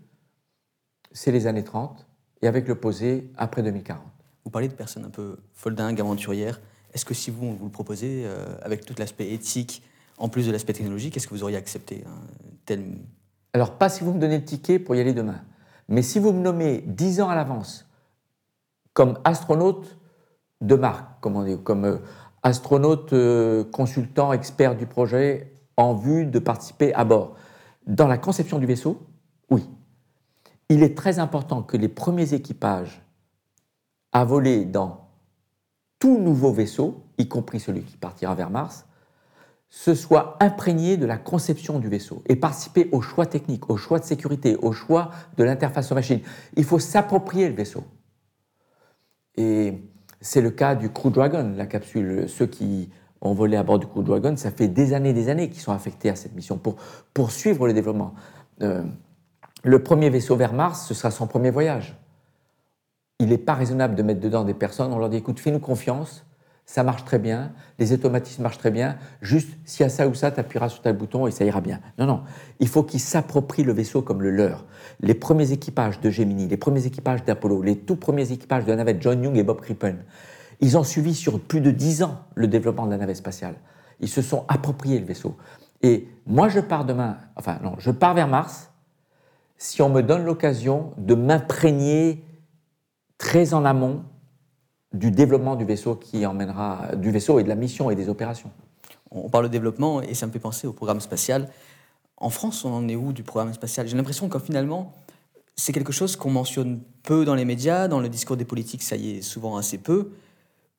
Speaker 2: c'est les années 30, et avec le poser après 2040.
Speaker 1: Vous parlez de personnes un peu foldingues, aventurières. Est-ce que si vous, vous le proposez, euh, avec tout l'aspect éthique, en plus de l'aspect technologique, est-ce que vous auriez accepté tel...
Speaker 2: Alors, pas si vous me donnez le ticket pour y aller demain, mais si vous me nommez 10 ans à l'avance comme astronaute de marque, comme, on dit, comme euh, astronaute euh, consultant expert du projet en vue de participer à bord, dans la conception du vaisseau, oui. Il est très important que les premiers équipages à voler dans tout nouveau vaisseau, y compris celui qui partira vers Mars, se soit imprégné de la conception du vaisseau et participer au choix technique, au choix de sécurité, au choix de l'interface aux machines. Il faut s'approprier le vaisseau. Et c'est le cas du Crew Dragon, la capsule. Ceux qui ont volé à bord du Crew Dragon, ça fait des années et des années qu'ils sont affectés à cette mission pour poursuivre le développement. Euh, le premier vaisseau vers Mars, ce sera son premier voyage. Il n'est pas raisonnable de mettre dedans des personnes, on leur dit écoute, fais-nous confiance, ça marche très bien, les automatismes marchent très bien, juste s'il y a ça ou ça, tu appuieras sur tel bouton et ça ira bien. Non, non, il faut qu'ils s'approprient le vaisseau comme le leur. Les premiers équipages de Gemini, les premiers équipages d'Apollo, les tout premiers équipages de la navette John Young et Bob Crippen, ils ont suivi sur plus de dix ans le développement de la navette spatiale. Ils se sont appropriés le vaisseau. Et moi, je pars demain, enfin non, je pars vers Mars si on me donne l'occasion de m'imprégner très en amont du développement du vaisseau qui emmènera du vaisseau et de la mission et des opérations.
Speaker 1: On parle de développement et ça me fait penser au programme spatial. En France, on en est où du programme spatial? J'ai l'impression que finalement, c'est quelque chose qu'on mentionne peu dans les médias, dans le discours des politiques, ça y est souvent assez peu.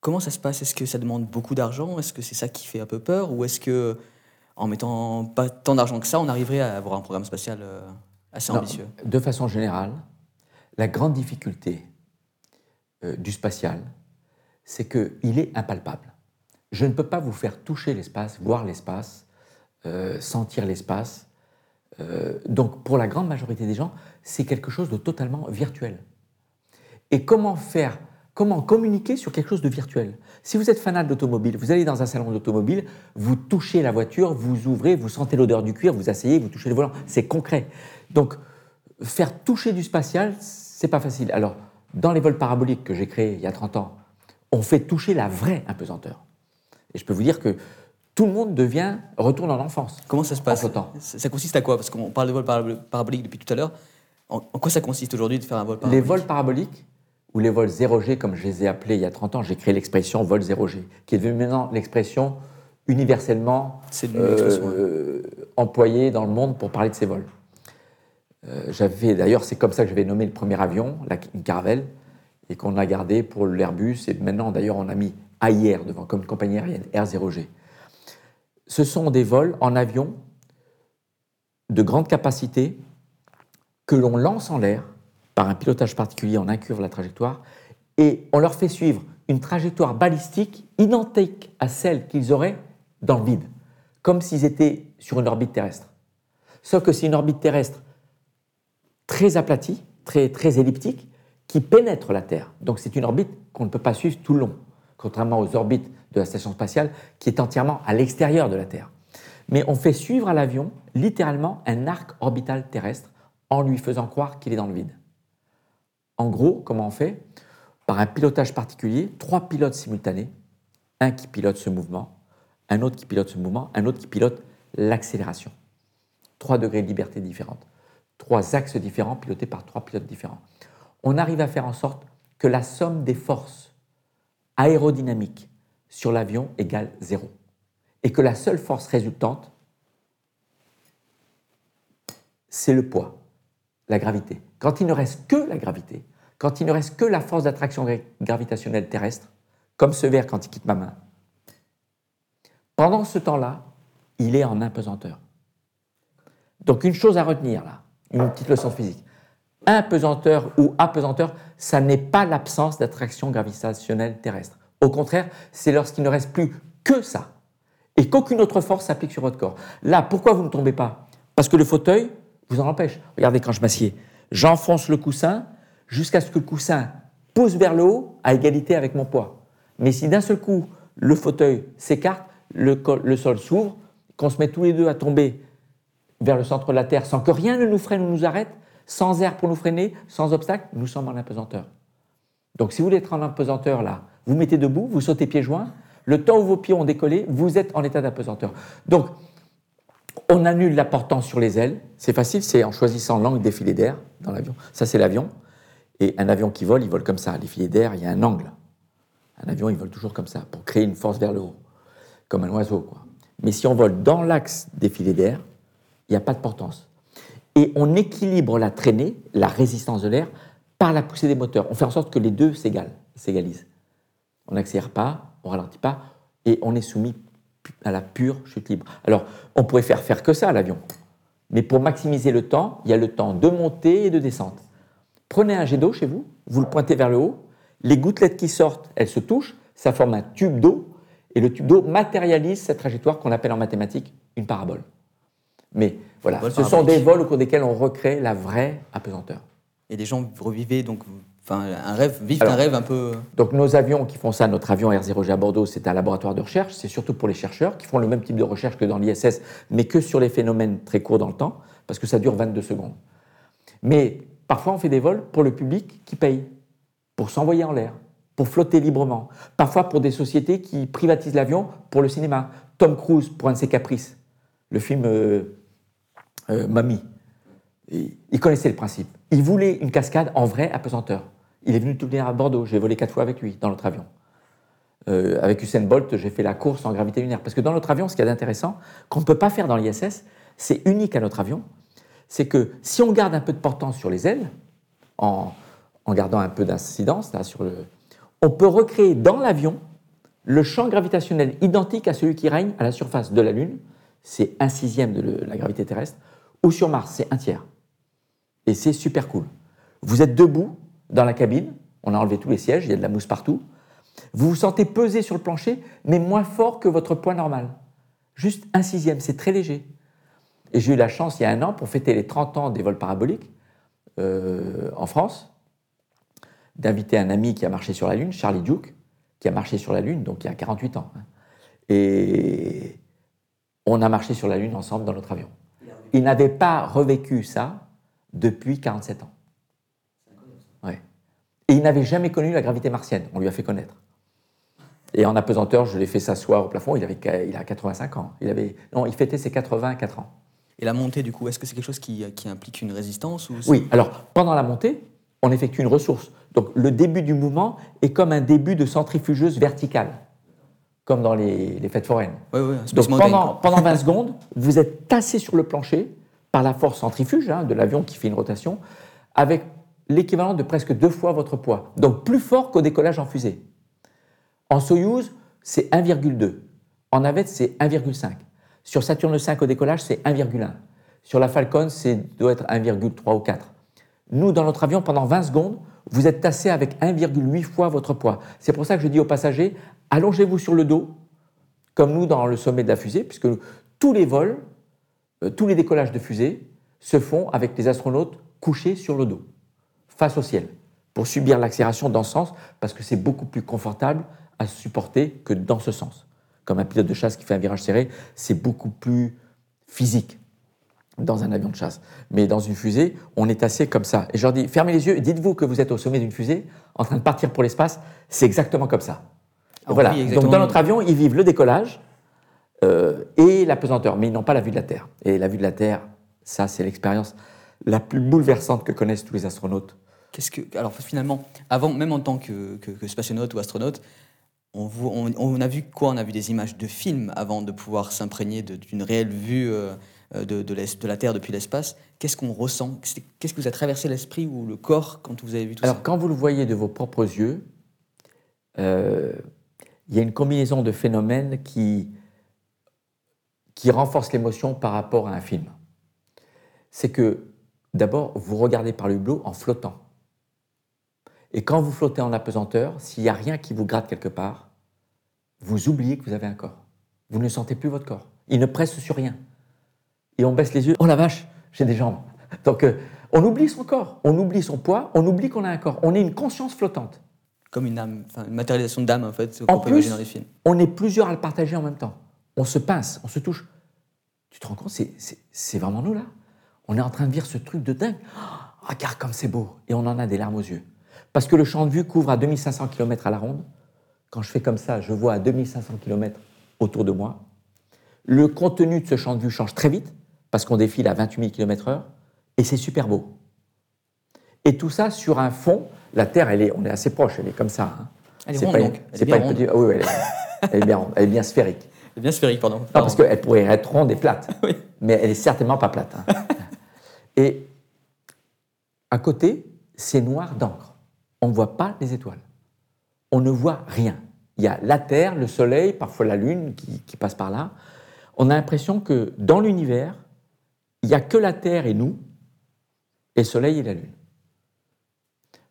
Speaker 1: Comment ça se passe? Est-ce que ça demande beaucoup d'argent? Est-ce que c'est ça qui fait un peu peur? Ou est-ce que, en mettant pas tant d'argent que ça, on arriverait à avoir un programme spatial euh, assez ambitieux?
Speaker 2: De façon générale, la grande difficulté euh, du spatial, c'est qu'il est impalpable. Je ne peux pas vous faire toucher l'espace, voir l'espace, euh, sentir l'espace. Euh, donc pour la grande majorité des gens, c'est quelque chose de totalement virtuel. Et comment faire, comment communiquer sur quelque chose de virtuel? Si vous êtes fanat d'automobile, vous allez dans un salon d'automobile, vous touchez la voiture, vous ouvrez, vous sentez l'odeur du cuir, vous asseyez, vous touchez le volant, c'est concret. Donc faire toucher du spatial, c'est pas facile. Alors dans les vols paraboliques que j'ai créés il y a 30 ans, on fait toucher la vraie impesanteur. Et je peux vous dire que tout le monde devient, retourne en enfance.
Speaker 1: Comment ça se passe? Ça, consiste à quoi? Parce qu'on parle de vols paraboliques depuis tout à l'heure. En, quoi ça consiste aujourd'hui de faire un vol parabolique?
Speaker 2: Les vols paraboliques, ou les vols 0G, comme je les ai appelés il y a 30 ans, j'ai créé l'expression vol 0G, qui est devenue maintenant l'expression universellement euh, employée dans le monde pour parler de ces vols. Euh, j'avais d'ailleurs, c'est comme ça que j'avais nommé le premier avion, la, une Caravelle, et qu'on a gardé pour l'Airbus. Et maintenant, d'ailleurs, on a mis AIR devant, comme compagnie aérienne, R0G. Ce sont des vols en avion de grande capacité que l'on lance en l'air par un pilotage particulier, on incurve la trajectoire, et on leur fait suivre une trajectoire balistique identique à celle qu'ils auraient dans le vide, comme s'ils étaient sur une orbite terrestre. Sauf que c'est une orbite terrestre très aplatie, très, très elliptique, qui pénètre la Terre. Donc c'est une orbite qu'on ne peut pas suivre tout le long, contrairement aux orbites de la station spatiale qui est entièrement à l'extérieur de la Terre. Mais on fait suivre à l'avion littéralement un arc orbital terrestre en lui faisant croire qu'il est dans le vide. En gros, comment on fait? Par un pilotage particulier, trois pilotes simultanés, un qui pilote ce mouvement, un autre qui pilote ce mouvement, un autre qui pilote l'accélération. Trois degrés de liberté différentes. Trois axes différents pilotés par trois pilotes différents on arrive à faire en sorte que la somme des forces aérodynamiques sur l'avion égale zéro. Et que la seule force résultante, c'est le poids, la gravité. Quand il ne reste que la gravité, quand il ne reste que la force d'attraction gravitationnelle terrestre, comme ce verre quand il quitte ma main, pendant ce temps-là, il est en impesanteur. Donc une chose à retenir là, une petite leçon physique. Impesanteur ou apesanteur, ça n'est pas l'absence d'attraction gravitationnelle terrestre. Au contraire, c'est lorsqu'il ne reste plus que ça et qu'aucune autre force s'applique sur votre corps. Là, pourquoi vous ne tombez pas? Parce que le fauteuil vous en empêche. Regardez quand je m'assieds, j'enfonce le coussin jusqu'à ce que le coussin pousse vers le haut à égalité avec mon poids. Mais si d'un seul coup le fauteuil s'écarte, le, sol s'ouvre, qu'on se met tous les deux à tomber vers le centre de la Terre sans que rien ne nous freine ou nous arrête, sans air pour nous freiner, sans obstacle, nous sommes en apesanteur. Donc si vous voulez être en apesanteur là, vous mettez debout, vous sautez pieds joints, le temps où vos pieds ont décollé, vous êtes en état d'apesanteur. Donc on annule la portance sur les ailes, c'est facile, c'est en choisissant l'angle des filets d'air dans l'avion. Ça c'est l'avion. Et un avion qui vole, il vole comme ça. Les filets d'air, il y a un angle. Un avion, il vole toujours comme ça, pour créer une force vers le haut, comme un oiseau. Mais si on vole dans l'axe des filets d'air, il n'y a pas de portance. Et on équilibre la traînée, la résistance de l'air, par la poussée des moteurs. On fait en sorte que les deux s'égalisent. On n'accélère pas, on ralentit pas, et on est soumis à la pure chute libre. Alors, on pourrait faire faire que ça à l'avion. Mais pour maximiser le temps, il y a le temps de montée et de descente. Prenez un jet d'eau chez vous, vous le pointez vers le haut, les gouttelettes qui sortent, elles se touchent, ça forme un tube d'eau, et le tube d'eau matérialise cette trajectoire qu'on appelle en mathématiques une parabole. Mais voilà, ce sont des vols au cours desquels on recrée la vraie apesanteur.
Speaker 1: Et des gens revivaient donc Enfin, un rêve, vivent un rêve un peu.
Speaker 2: Donc, nos avions qui font ça, notre avion R0G à Bordeaux, c'est un laboratoire de recherche. C'est surtout pour les chercheurs qui font le même type de recherche que dans l'ISS, mais que sur les phénomènes très courts dans le temps, parce que ça dure 22 secondes. Mais parfois, on fait des vols pour le public qui paye, pour s'envoyer en l'air, pour flotter librement. Parfois, pour des sociétés qui privatisent l'avion pour le cinéma. Tom Cruise, pour un de ses caprices, le film euh, euh, Mamie. Il connaissait le principe. Il voulait une cascade en vrai apesanteur. Il est venu tout venir à Bordeaux. J'ai volé quatre fois avec lui dans notre avion. Euh, avec Usain Bolt, j'ai fait la course en gravité lunaire. Parce que dans notre avion, ce qui est intéressant, qu'on ne peut pas faire dans l'ISS, c'est unique à notre avion, c'est que si on garde un peu de portance sur les ailes, en, gardant un peu d'incidence sur le, on peut recréer dans l'avion le champ gravitationnel identique à celui qui règne à la surface de la Lune, c'est un sixième de la gravité terrestre, ou sur Mars, c'est un tiers. Et c'est super cool. Vous êtes debout dans la cabine, on a enlevé tous les sièges, il y a de la mousse partout. Vous vous sentez peser sur le plancher, mais moins fort que votre poids normal. Juste un sixième, c'est très léger. Et j'ai eu la chance, il y a un an, pour fêter les 30 ans des vols paraboliques euh, en France, d'inviter un ami qui a marché sur la Lune, Charlie Duke, qui a marché sur la Lune, donc il y a 48 ans. Hein. Et on a marché sur la Lune ensemble dans notre avion. Il n'avait pas revécu ça depuis 47 ans. Et il n'avait jamais connu la gravité martienne. On lui a fait connaître. Et en apesanteur, je l'ai fait s'asseoir au plafond. Il, avait, il a 85 ans. Il, avait, non, il fêtait ses 84 ans.
Speaker 1: Et la montée, du coup, est-ce que c'est quelque chose qui, implique une résistance ou
Speaker 2: Oui, alors pendant la montée, on effectue une ressource. Donc le début du mouvement est comme un début de centrifugeuse verticale, comme dans les, fêtes foraines.
Speaker 1: Oui, oui,
Speaker 2: Donc pendant, pendant 20 secondes, vous êtes tassé sur le plancher par la force centrifuge hein, de l'avion qui fait une rotation, avec l'équivalent de presque deux fois votre poids, donc plus fort qu'au décollage en fusée. En Soyouz, c'est 1,2. En navette, c'est 1,5. Sur Saturne V au décollage, c'est 1,1. Sur la Falcon, c'est doit être 1,3 ou 4. Nous, dans notre avion, pendant 20 secondes, vous êtes tassé avec 1,8 fois votre poids. C'est pour ça que je dis aux passagers, allongez-vous sur le dos, comme nous dans le sommet de la fusée, puisque tous les vols, euh, tous les décollages de fusée se font avec les astronautes couchés sur le dos face au ciel pour subir l'accélération dans ce sens parce que c'est beaucoup plus confortable à supporter que dans ce sens. Comme un pilote de chasse qui fait un virage serré, c'est beaucoup plus physique dans un avion de chasse. Mais dans une fusée, on est assez comme ça. Et je leur dis, fermez les yeux, dites-vous que vous êtes au sommet d'une fusée, en train de partir pour l'espace, c'est exactement comme ça. Ah voilà. Donc dans notre avion, ils vivent le décollage euh, et la pesanteur, mais ils n'ont pas la vue de la Terre. Et la vue de la Terre, ça, c'est l'expérience la plus bouleversante que connaissent tous les astronautes
Speaker 1: Alors finalement, avant, même en tant que, que, ou astronaute, on, a vu quoi? On a vu des images de films avant de pouvoir s'imprégner d'une réelle vue euh, de, la Terre depuis l'espace. Qu'est-ce qu'on ressent? Qu'est-ce que vous a traversé l'esprit ou le corps quand vous avez vu tout
Speaker 2: alors, ça? Alors quand vous le voyez de vos propres yeux, euh, il y a une combinaison de phénomènes qui, qui renforce l'émotion par rapport à un film. C'est que d'abord, vous regardez par le hublot en flottant. Et quand vous flottez en apesanteur, s'il n'y a rien qui vous gratte quelque part, vous oubliez que vous avez un corps. Vous ne sentez plus votre corps. Il ne presse sur rien. Et on baisse les yeux. Oh la vache, j'ai des jambes. Donc euh, on oublie son corps, on oublie son poids, on oublie qu'on a un corps. On est une conscience flottante.
Speaker 1: Comme une âme, enfin, une matérialisation d'âme en fait,
Speaker 2: en plus, dans les films. On est plusieurs à le partager en même temps. On se pince, on se touche. Tu te rends compte, c'est vraiment nous là. On est en train de vivre ce truc de dingue. Oh, regarde comme c'est beau. Et on en a des larmes aux yeux. Parce que le champ de vue couvre à 2500 km à la ronde. Quand je fais comme ça, je vois à 2500 km autour de moi. Le contenu de ce champ de vue change très vite, parce qu'on défile à 28 000 km/h, et c'est super beau. Et tout ça sur un fond, la Terre, elle est, on est assez proche, elle est comme ça.
Speaker 1: Hein. Elle est, ronde, donc.
Speaker 2: C'est pas une petite. Ah oui, elle, est, bien ronde, elle est bien sphérique.
Speaker 1: Elle est bien sphérique, pardon. Non,
Speaker 2: parce qu'elle pourrait être ronde et plate, oui. mais elle est certainement pas plate. Hein. et à côté, c'est noir d'encre. On ne voit pas les étoiles. On ne voit rien. Il y a la Terre, le Soleil, parfois la Lune qui, passe par là. On a l'impression que dans l'univers, il n'y a que la Terre et nous, et le Soleil et la Lune.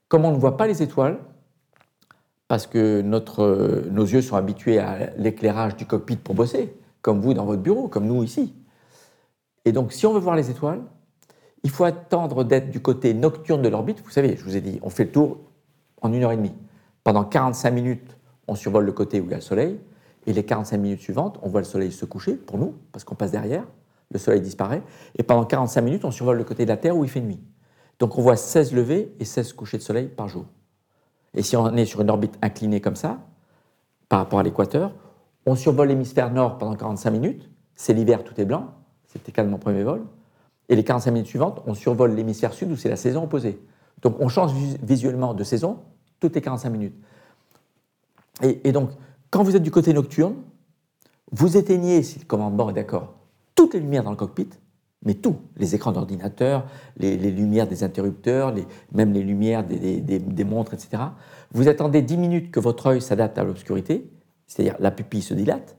Speaker 2: Comme on ne voit pas les étoiles, parce que nos yeux sont habitués à l'éclairage du cockpit pour bosser, comme vous dans votre bureau, comme nous ici. Et donc, si on veut voir les étoiles, il faut attendre d'être du côté nocturne de l'orbite. Vous savez, je vous ai dit, on fait le tour en une heure et demie. Pendant 45 minutes, on survole le côté où il y a le soleil, et les 45 minutes suivantes, on voit le soleil se coucher, pour nous, parce qu'on passe derrière, le soleil disparaît, et pendant 45 minutes, on survole le côté de la Terre où il fait nuit. Donc on voit 16 levées et 16 couchers de soleil par jour. Et si on est sur une orbite inclinée comme ça, par rapport à l'équateur, on survole l'hémisphère nord pendant 45 minutes, c'est l'hiver, tout est blanc, c'était calme premier vol, et les 45 minutes suivantes, on survole l'hémisphère sud où c'est la saison opposée. Donc on change visuellement de saison toutes les 45 minutes. Et, donc, quand vous êtes du côté nocturne, vous éteignez, si le commandement est d'accord, toutes les lumières dans le cockpit, mais tout, les écrans d'ordinateur, les, lumières des interrupteurs, même les lumières des, montres, etc. Vous attendez 10 minutes que votre œil s'adapte à l'obscurité, c'est-à-dire la pupille se dilate,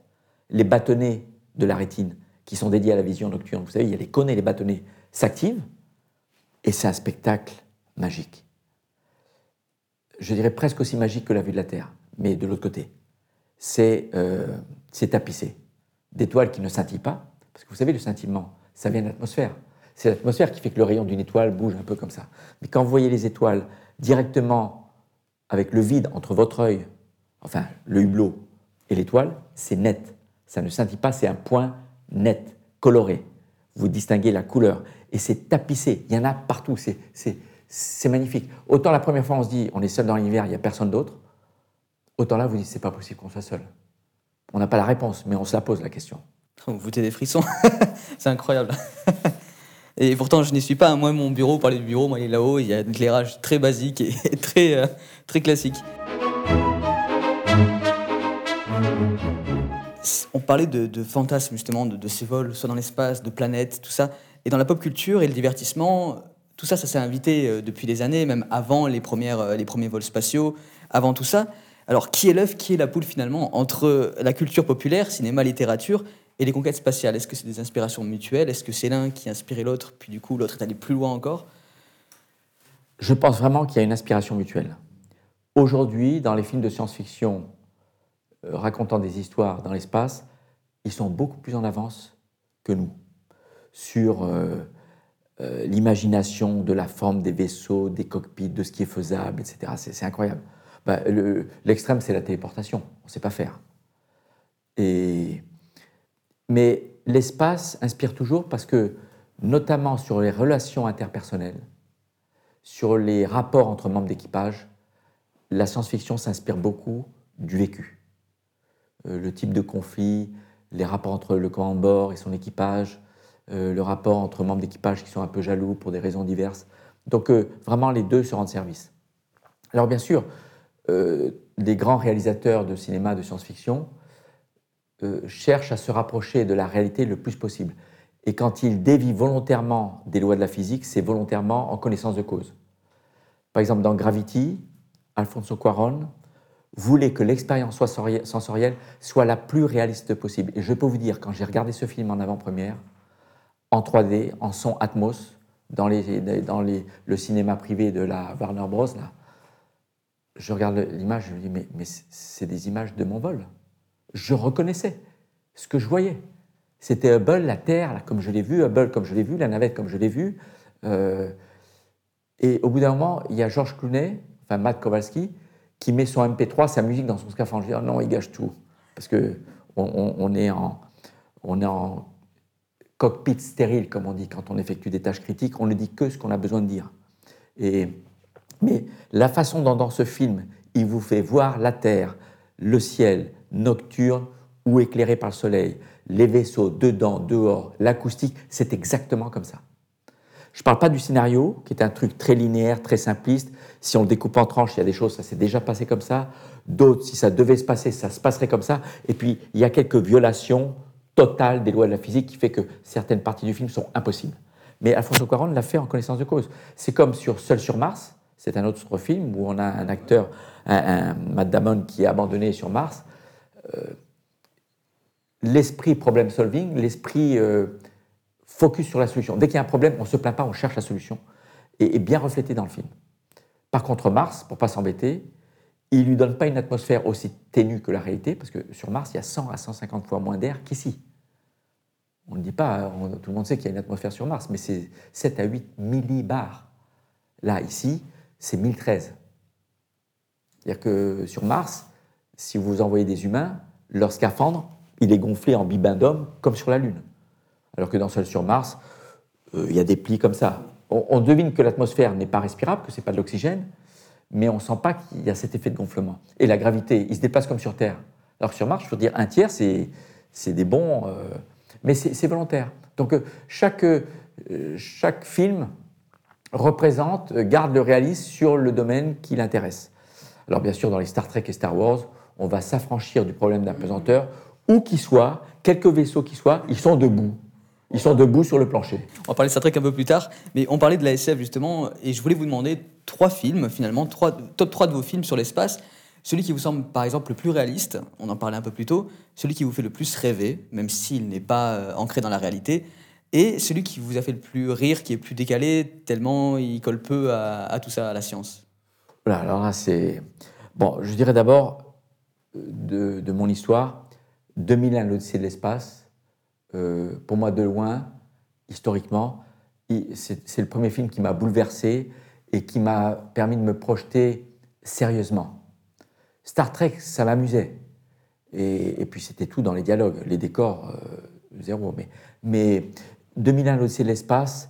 Speaker 2: les bâtonnets de la rétine qui sont dédiés à la vision nocturne, vous savez, il y a les cônes et les bâtonnets, s'activent, et c'est un spectacle magique. Je dirais presque aussi magique que la vue de la Terre, mais de l'autre côté. C'est euh, tapissé d'étoiles qui ne scintillent pas, parce que vous savez, le scintillement, ça vient de l'atmosphère. C'est l'atmosphère qui fait que le rayon d'une étoile bouge un peu comme ça. Mais quand vous voyez les étoiles directement avec le vide entre votre œil, enfin le hublot et l'étoile, c'est net. Ça ne scintille pas, c'est un point net, coloré. Vous distinguez la couleur. Et c'est tapissé. Il y en a partout. C'est magnifique. Autant la première fois on se dit on est seul dans l'hiver, il n'y a personne d'autre. Autant là vous dites c'est pas possible qu'on soit seul. On n'a pas la réponse, mais on se la pose la question.
Speaker 1: Vous foutez des frissons. c'est incroyable. Et pourtant, je n'y suis pas. Moi, mon bureau, parler du bureau, moi, il est là-haut. Il y a un éclairage très basique et très, euh, très classique. On parlait de fantasmes, justement, de, ces vols, soit dans l'espace, de planètes, tout ça. Et dans la pop culture et le divertissement, tout ça, ça s'est invité euh, depuis des années, même avant les, premières, euh, les premiers vols spatiaux, avant tout ça. Alors, qui est l'œuf, qui est la poule finalement entre la culture populaire, cinéma, littérature, et les conquêtes spatiales, est-ce que c'est des inspirations mutuelles? Est-ce que c'est l'un qui a inspiré l'autre, puis du coup l'autre est allé plus loin encore?
Speaker 2: Je pense vraiment qu'il y a une inspiration mutuelle. Aujourd'hui, dans les films de science-fiction euh, racontant des histoires dans l'espace, ils sont beaucoup plus en avance que nous sur euh, l'imagination de la forme des vaisseaux, des cockpits, de ce qui est faisable, etc. C'est incroyable. Bah, l'extrême, c'est la téléportation. On ne sait pas faire. Mais l'espace inspire toujours parce que, notamment sur les relations interpersonnelles, sur les rapports entre membres d'équipage, la science-fiction s'inspire beaucoup du vécu. Euh, le type de conflit, les rapports entre le commandant bord et son équipage, le rapport entre membres d'équipage qui sont un peu jaloux pour des raisons diverses. Donc euh, vraiment, les deux se rendent service. Alors bien sûr, les grands réalisateurs de cinéma de science-fiction euh, cherche à se rapprocher de la réalité le plus possible. Et quand il dévie volontairement des lois de la physique, c'est volontairement en connaissance de cause. Par exemple, dans Gravity, Alfonso Cuaron voulait que l'expérience sensorielle soit la plus réaliste possible. Et je peux vous dire, quand j'ai regardé ce film en avant-première, en 3D, en son Atmos, dans, le cinéma privé de la Warner Bros., là, je regarde l'image, je me dis, mais, c'est des images de mon vol. Je reconnaissais ce que je voyais. C'était Hubble, la Terre, comme je l'ai vu, Hubble comme je l'ai vu, la navette comme je l'ai vu. Euh, et au bout d'un moment, il y a Georges Clooney, enfin Matt Kowalski, qui met son MP3, sa musique dans son scaphandre. Je dis, oh non, il gâche tout. Parce que on, est en, on est en cockpit stérile, comme on dit, quand on effectue des tâches critiques. On ne dit que ce qu'on a besoin de dire. Et, mais la façon dont dans ce film, il vous fait voir la Terre, le ciel nocturne ou éclairé par le soleil, les vaisseaux dedans, dehors, l'acoustique, c'est exactement comme ça. Je ne parle pas du scénario, qui est un truc très linéaire, très simpliste. Si on le découpe en tranches, il y a des choses, ça s'est déjà passé comme ça. D'autres, si ça devait se passer, ça se passerait comme ça. Et puis, il y a quelques violations totales des lois de la physique qui fait que certaines parties du film sont impossibles. Mais Alfonso Cuarón l'a fait en connaissance de cause. C'est comme sur Seul sur Mars, c'est un autre film où on a un acteur, un, Matt Damon, qui est abandonné sur Mars. Euh, l'esprit problem solving, l'esprit euh, focus sur la solution. Dès qu'il y a un problème, on ne se plaint pas, on cherche la solution, et, bien reflété dans le film. Par contre, Mars, pour pas s'embêter, il lui donne pas une atmosphère aussi ténue que la réalité, parce que sur Mars, il y a 100 à 150 fois moins d'air qu'ici. On ne dit pas, tout le monde sait qu'il y a une atmosphère sur Mars, mais c'est 7 à 8 millibars. Là, ici, c'est 1013. C'est-à-dire que sur Mars, si vous envoyez des humains, leur scaphandre, il est gonflé en bibendum comme sur la Lune alors que dans Seul sur Mars, euh, il y a des plis comme ça. On, devine que l'atmosphère n'est pas respirable, que ce n'est pas de l'oxygène, mais on ne sent pas qu'il y a cet effet de gonflement. Et la gravité, il se déplace comme sur Terre. Alors que sur Mars, je veux dire, un tiers, c'est des bons... Euh, mais c'est volontaire. Donc euh, chaque, chaque film représente, garde le réalisme sur le domaine qui l'intéresse. Alors bien sûr, dans les Star Trek et Star Wars, on va s'affranchir du problème d'apesanteur, où qu'il soit, quelques vaisseaux qui soient, ils sont debout. Ils sont debout sur le plancher.
Speaker 1: On va parler de Star Trek un peu plus tard, mais on parlait de la SF justement, et je voulais vous demander trois films, finalement, trois, top 3 de vos films sur l'espace. Celui qui vous semble par exemple le plus réaliste, on en parlait un peu plus tôt, celui qui vous fait le plus rêver, même s'il n'est pas euh, ancré dans la réalité, et celui qui vous a fait le plus rire, qui est plus décalé, tellement il colle peu à, tout ça, à la science.
Speaker 2: Voilà, alors là c'est... Bon, je dirais d'abord de, de mon histoire, 2001 l'Odyssée de l'espace, euh, pour moi de loin, historiquement, c'est le premier film qui m'a bouleversé et qui m'a permis de me projeter sérieusement. Star Trek, ça m'amusait. Et, puis c'était tout dans les dialogues, les décors, euh, zéro. Mais, mais 2001, l'Odyssée de l'espace,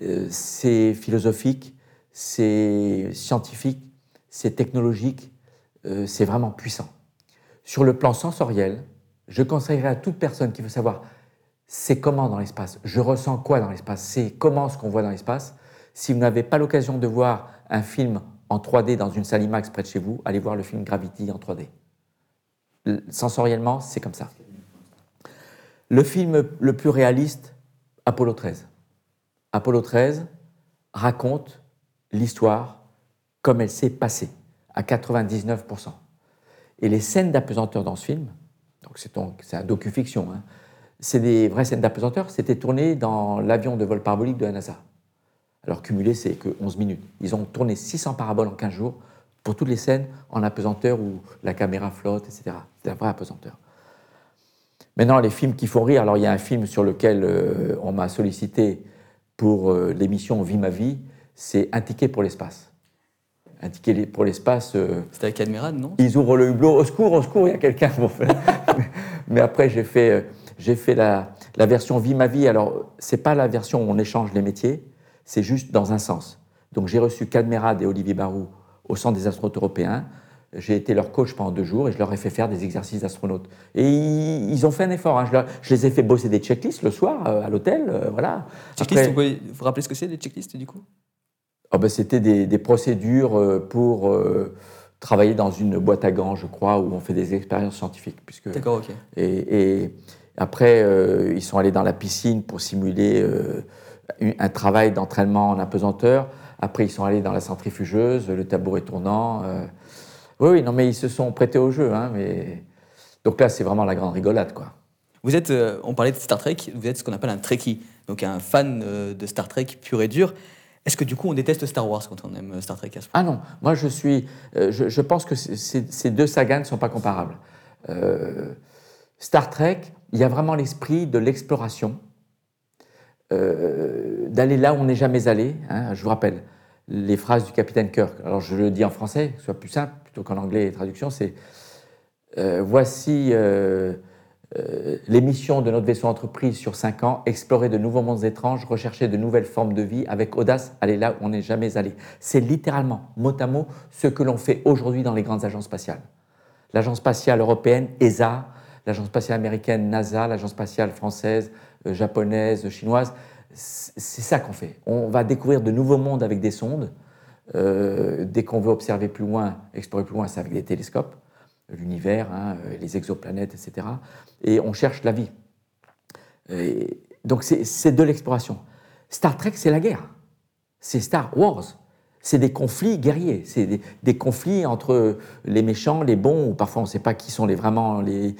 Speaker 2: euh, c'est philosophique, c'est scientifique, c'est technologique, c'est vraiment puissant. Sur le plan sensoriel, je conseillerais à toute personne qui veut savoir c'est comment dans l'espace? Je ressens quoi dans l'espace? C'est comment ce qu'on voit dans l'espace? Si vous n'avez pas l'occasion de voir un film en 3D dans une salle IMAX près de chez vous, allez voir le film Gravity en 3D. Sensoriellement, c'est comme ça. Le film le plus réaliste, Apollo 13. Apollo 13 raconte l'histoire comme elle s'est passée, à 99%. Et les scènes d'apesanteur dans ce film, donc c'est un docu-fiction, hein, c'est des vraies scènes d'apesanteur. C'était tourné dans l'avion de vol parabolique de la NASA. Alors cumulé, c'est que 11 minutes. Ils ont tourné 600 paraboles en 15 jours pour toutes les scènes en apesanteur où la caméra flotte, etc. C'est un vrai apesanteur. Maintenant, les films qui font rire. Alors, il y a un film sur lequel euh, on m'a sollicité pour euh, l'émission Vie ma vie. C'est Un ticket pour l'espace. Un ticket pour l'espace.
Speaker 1: Euh, C'était avec Admirad, non?
Speaker 2: Ils ouvrent le hublot. Au secours, au secours, il y a quelqu'un. Mais après, j'ai fait j'ai fait la, version Vie ma vie. Alors, c'est pas la version où on échange les métiers, c'est juste dans un sens. Donc, j'ai reçu Cadmerade et Olivier Barou au Centre des astronautes européens. J'ai été leur coach pendant deux jours et je leur ai fait faire des exercices d'astronautes. Et ils, ont fait un effort. Hein. Je, les ai fait bosser des checklists le soir euh, à l'hôtel. Euh, voilà.
Speaker 1: Checklists, vous pouvez vous rappeler ce que c'est, des checklists, du coup?
Speaker 2: Oh ben, C'était des, procédures euh, pour travailler dans une boîte à gants, je crois, où on fait des expériences scientifiques.
Speaker 1: Puisque, D'accord, ok.
Speaker 2: et après, euh, ils sont allés dans la piscine pour simuler euh, un travail d'entraînement en apesanteur. Après, ils sont allés dans la centrifugeuse, le tabouret tournant. Euh. Oui, oui, non, mais ils se sont prêtés au jeu. Hein, mais... Donc là, c'est vraiment la grande rigolade, quoi.
Speaker 1: Vous êtes, on parlait de Star Trek, vous êtes ce qu'on appelle un Trekkie, donc un fan de Star Trek pur et dur. Est-ce que du coup on déteste Star Wars quand on aime Star Trek à ce point?
Speaker 2: Ah non, moi je suis, je, je, pense que ces deux sagas ne sont pas comparables. Star Trek, il y a vraiment l'esprit de l'exploration, d'aller là où on n'est jamais allé. Hein. je vous rappelle les phrases du capitaine Kirk. Alors je le dis en français, que ce soit plus simple plutôt qu'en anglais les traductions, c'est voici euh, les missions de notre vaisseau entreprise sur cinq ans, explorer de nouveaux mondes étranges, rechercher de nouvelles formes de vie, avec audace, aller là où on n'est jamais allé. C'est littéralement, mot à mot, ce que l'on fait aujourd'hui dans les grandes agences spatiales. L'agence spatiale européenne, ESA, l'agence spatiale américaine, NASA, l'agence spatiale française, euh, japonaise, chinoise, c'est ça qu'on fait. On va découvrir de nouveaux mondes avec des sondes. Euh, dès qu'on veut observer plus loin, explorer plus loin, c'est avec des télescopes l'univers, hein, les exoplanètes, etc. Et on cherche la vie. donc c'est de l'exploration. Star Trek, c'est la guerre. C'est Star Wars. C'est des conflits guerriers. C'est des, conflits entre les méchants, les bons, ou parfois on ne sait pas qui sont les, vraiment les.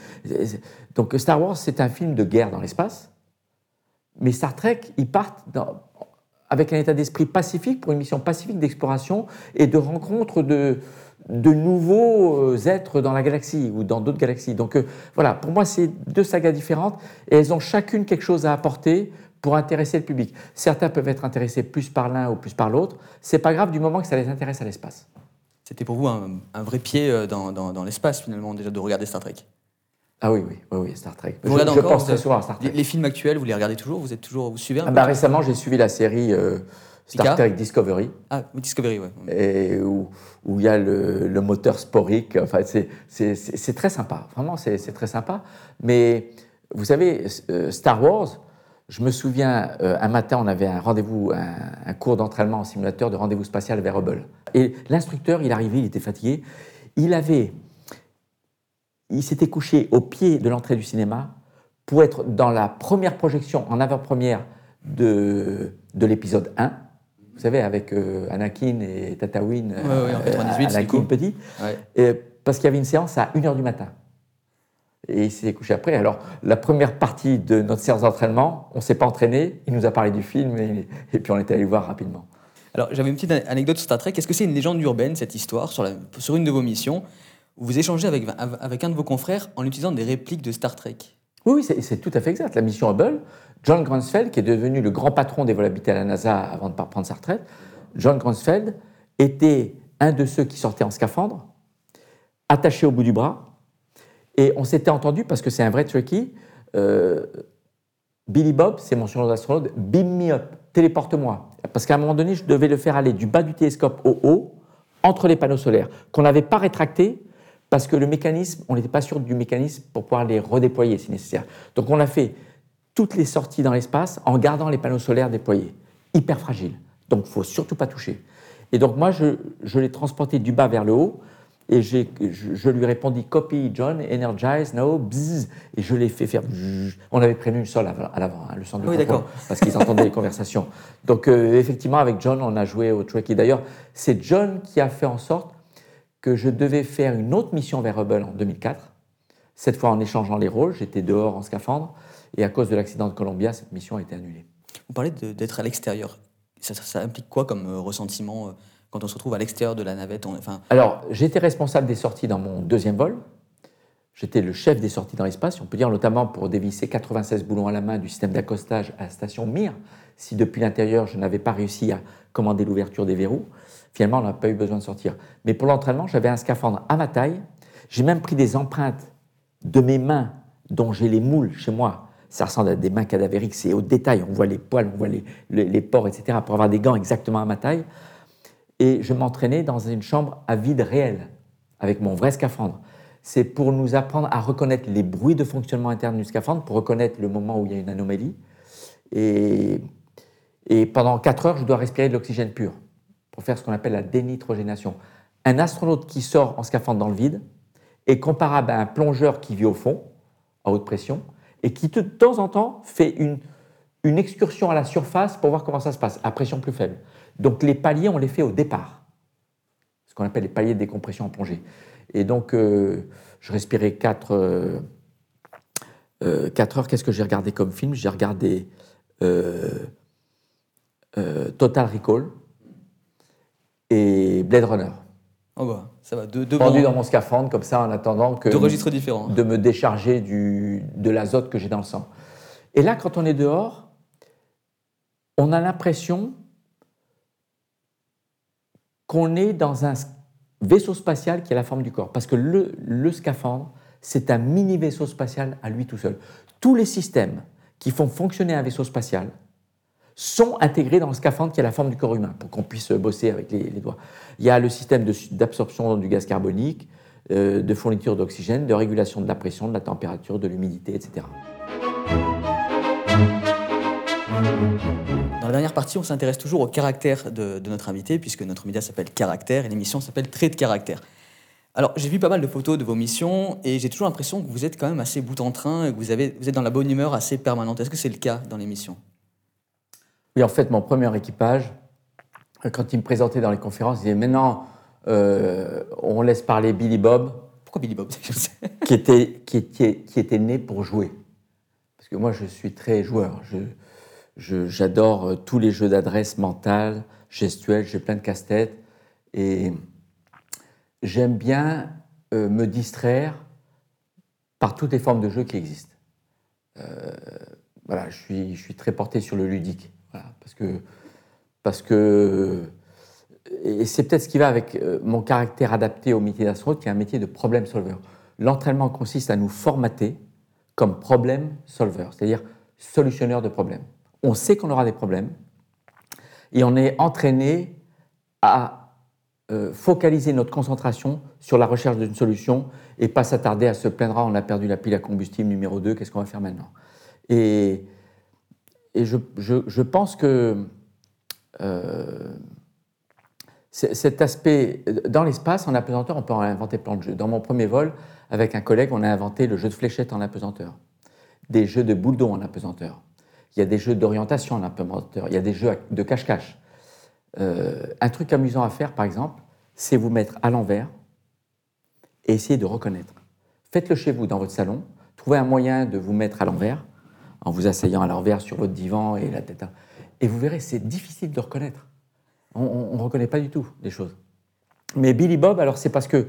Speaker 2: Donc Star Wars, c'est un film de guerre dans l'espace. Mais Star Trek, ils partent avec un état d'esprit pacifique pour une mission pacifique d'exploration et de rencontre de, de nouveaux euh, êtres dans la galaxie ou dans d'autres galaxies. Donc euh, voilà, pour moi, c'est deux sagas différentes et elles ont chacune quelque chose à apporter pour intéresser le public. Certains peuvent être intéressés plus par l'un ou plus par l'autre. C'est pas grave du moment que ça les intéresse à l'espace.
Speaker 1: C'était pour vous un, vrai pied euh, dans, l'espace finalement déjà de regarder Star Trek?
Speaker 2: Ah oui, oui, oui, Star Trek.
Speaker 1: Vous je, pense très souvent à Star Trek. Les, films actuels, vous les regardez toujours? Vous êtes toujours, vous suivez
Speaker 2: ah bah, Récemment, j'ai suivi la série Star Trek Discovery.
Speaker 1: Ah, Discovery, oui.
Speaker 2: Et où, il y a le, moteur sporique. Enfin, c'est très sympa. Vraiment, c'est très sympa. Mais vous savez, euh, Star Wars, je me souviens, euh, un matin, on avait un rendez-vous, un, cours d'entraînement en simulateur de rendez-vous spatial vers Hubble. Et l'instructeur, il arrivait, il était fatigué. Il avait. Il s'était couché au pied de l'entrée du cinéma pour être dans la première projection en avant-première de, de l'épisode 1 vous savez, avec euh, Anakin et Tatooine,
Speaker 1: ouais, en 98,
Speaker 2: euh, Anakin petit, parce qu'il y avait une séance à 1h du matin. Et il s'est couché après. Alors, la première partie de notre séance d'entraînement, on ne s'est pas entraîné, il nous a parlé du film, et, puis on est allé le voir rapidement.
Speaker 1: Alors, j'avais une petite anecdote sur Star Trek. Est-ce que c'est une légende urbaine, cette histoire, sur, la, sur une de vos missions, où vous échangez avec, avec un de vos confrères en utilisant des répliques de Star Trek
Speaker 2: Oui, c'est tout à fait exact. La mission Hubble, John Grunsfeld, qui est devenu le grand patron des vols habités à la NASA avant de prendre sa retraite, John Grunsfeld était un de ceux qui sortaient en scaphandre, attaché au bout du bras, et on s'était entendu parce que c'est un vrai tricky. Euh, Billy Bob, c'est mon surnom d'astronaute, beam me up, téléporte-moi. Parce qu'à un moment donné, je devais le faire aller du bas du télescope au haut, entre les panneaux solaires, qu'on n'avait pas rétracté parce que le mécanisme, on n'était pas sûr du mécanisme pour pouvoir les redéployer si nécessaire. Donc on a fait toutes les sorties dans l'espace en gardant les panneaux solaires déployés. Hyper fragile. Donc, il faut surtout pas toucher. Et donc, moi, je l'ai transporté du bas vers le haut. Et je, je, lui répondis copy John, energize, no, bzzz, et je l'ai fait faire. On avait prévenu le sol à l'avant, hein, le centre de
Speaker 1: oui,
Speaker 2: contrôle, parce qu'ils entendaient les conversations. Donc euh, effectivement, avec John, on a joué au Trekkie. D'ailleurs, c'est John qui a fait en sorte que je devais faire une autre mission vers Hubble en 2004. Cette fois en échangeant les rôles, j'étais dehors en scaphandre. Et à cause de l'accident de Columbia, cette mission a été annulée.
Speaker 1: Vous parlez d'être à l'extérieur. Ça, implique quoi comme euh, ressentiment euh, quand on se retrouve à l'extérieur de la navette.
Speaker 2: Alors, j'étais responsable des sorties dans mon deuxième vol. J'étais le chef des sorties dans l'espace, on peut dire notamment pour dévisser 96 boulons à la main du système d'accostage à la station Mir. Si depuis l'intérieur, je n'avais pas réussi à commander l'ouverture des verrous, finalement, on n'a pas eu besoin de sortir. Mais pour l'entraînement, j'avais un scaphandre à ma taille. J'ai même pris des empreintes de mes mains dont j'ai les moules chez moi ça ressemble à des mains cadavériques, c'est au détail, on voit les poils, on voit les, les, pores, etc., pour avoir des gants exactement à ma taille. Et je m'entraînais dans une chambre à vide réel, avec mon vrai scaphandre. C'est pour nous apprendre à reconnaître les bruits de fonctionnement interne du scaphandre, pour reconnaître le moment où il y a une anomalie. Et, pendant 4 heures, je dois respirer de l'oxygène pur, pour faire ce qu'on appelle la dénitrogénation. Un astronaute qui sort en scaphandre dans le vide est comparable à un plongeur qui vit au fond, à haute pression, et qui de temps en temps fait une excursion à la surface pour voir comment ça se passe, à pression plus faible. Donc les paliers, on les fait au départ. qu'on appelle les paliers de décompression en plongée. Et donc, je respirais 4, 4 heures. Qu'est-ce que j'ai regardé comme film? J'ai regardé Total Recall et Blade Runner.
Speaker 1: Oh bah, ça va. Deux,
Speaker 2: Pendu dans mon scaphandre, comme ça, en attendant que.
Speaker 1: Deux registres différents.
Speaker 2: De me décharger du, de l'azote que j'ai dans le sang. Et là, quand on est dehors, on a l'impression qu'on est dans un vaisseau spatial qui a la forme du corps. Parce que le, scaphandre, c'est un mini vaisseau spatial à lui tout seul. Tous les systèmes qui font fonctionner un vaisseau spatial, sont intégrés dans le scaphandre qui a la forme du corps humain pour qu'on puisse bosser avec les, doigts. Il y a le système d'absorption du gaz carbonique, euh, de fourniture d'oxygène, de régulation de la pression, de la température, de l'humidité, etc.
Speaker 1: Dernière partie, on s'intéresse toujours au caractère de, notre invité, puisque notre média s'appelle Caractère et l'émission s'appelle Trait de caractère. Alors, j'ai vu pas mal de photos de vos missions et j'ai toujours l'impression que vous êtes quand même assez bout en train et que vous, avez, vous êtes dans la bonne humeur assez permanente. Est-ce que c'est le cas dans l'émission?
Speaker 2: Oui, en fait, mon premier équipage, quand il me présentait dans les conférences, il disait Maintenant, euh, on laisse parler Billy Bob.
Speaker 1: Pourquoi Billy Bob?
Speaker 2: Qui, était, qui, était, qui était né pour jouer. Parce que moi, je suis très joueur. J'adore je, tous les jeux d'adresse mentale, gestuelle, j'ai plein de casse-tête. Et j'aime bien euh, me distraire par toutes les formes de jeu qui existent. Euh, voilà, je suis, très porté sur le ludique parce que, parce que et c'est peut-être ce qui va avec euh, mon caractère adapté au métier d'astronaute, qui est un métier de problem solver. L'entraînement consiste à nous formater comme problem solver, c'est-à-dire solutionneur de problèmes. On sait qu'on aura des problèmes et on est entraîné à euh, focaliser notre concentration sur la recherche d'une solution et pas s'attarder à se plaindre on a perdu la pile à combustible numéro 2, qu'est-ce qu'on va faire maintenant? Et je, pense que euh, cet aspect, dans l'espace, en apesanteur, on peut inventer plein de jeux. Dans mon premier vol, avec un collègue, on a inventé le jeu de fléchettes en apesanteur, des jeux de boule en apesanteur. Il y a des jeux d'orientation en apesanteur, il y a des jeux de cache-cache. Euh, un truc amusant à faire, par exemple, c'est vous mettre à l'envers et essayer de reconnaître. Faites-le chez vous, dans votre salon. Trouvez un moyen de vous mettre à l'envers en vous asseyant à l'envers sur votre divan et la tête. Et vous verrez, c'est difficile de reconnaître. On ne reconnaît pas du tout les choses. Mais Billy Bob, alors c'est parce que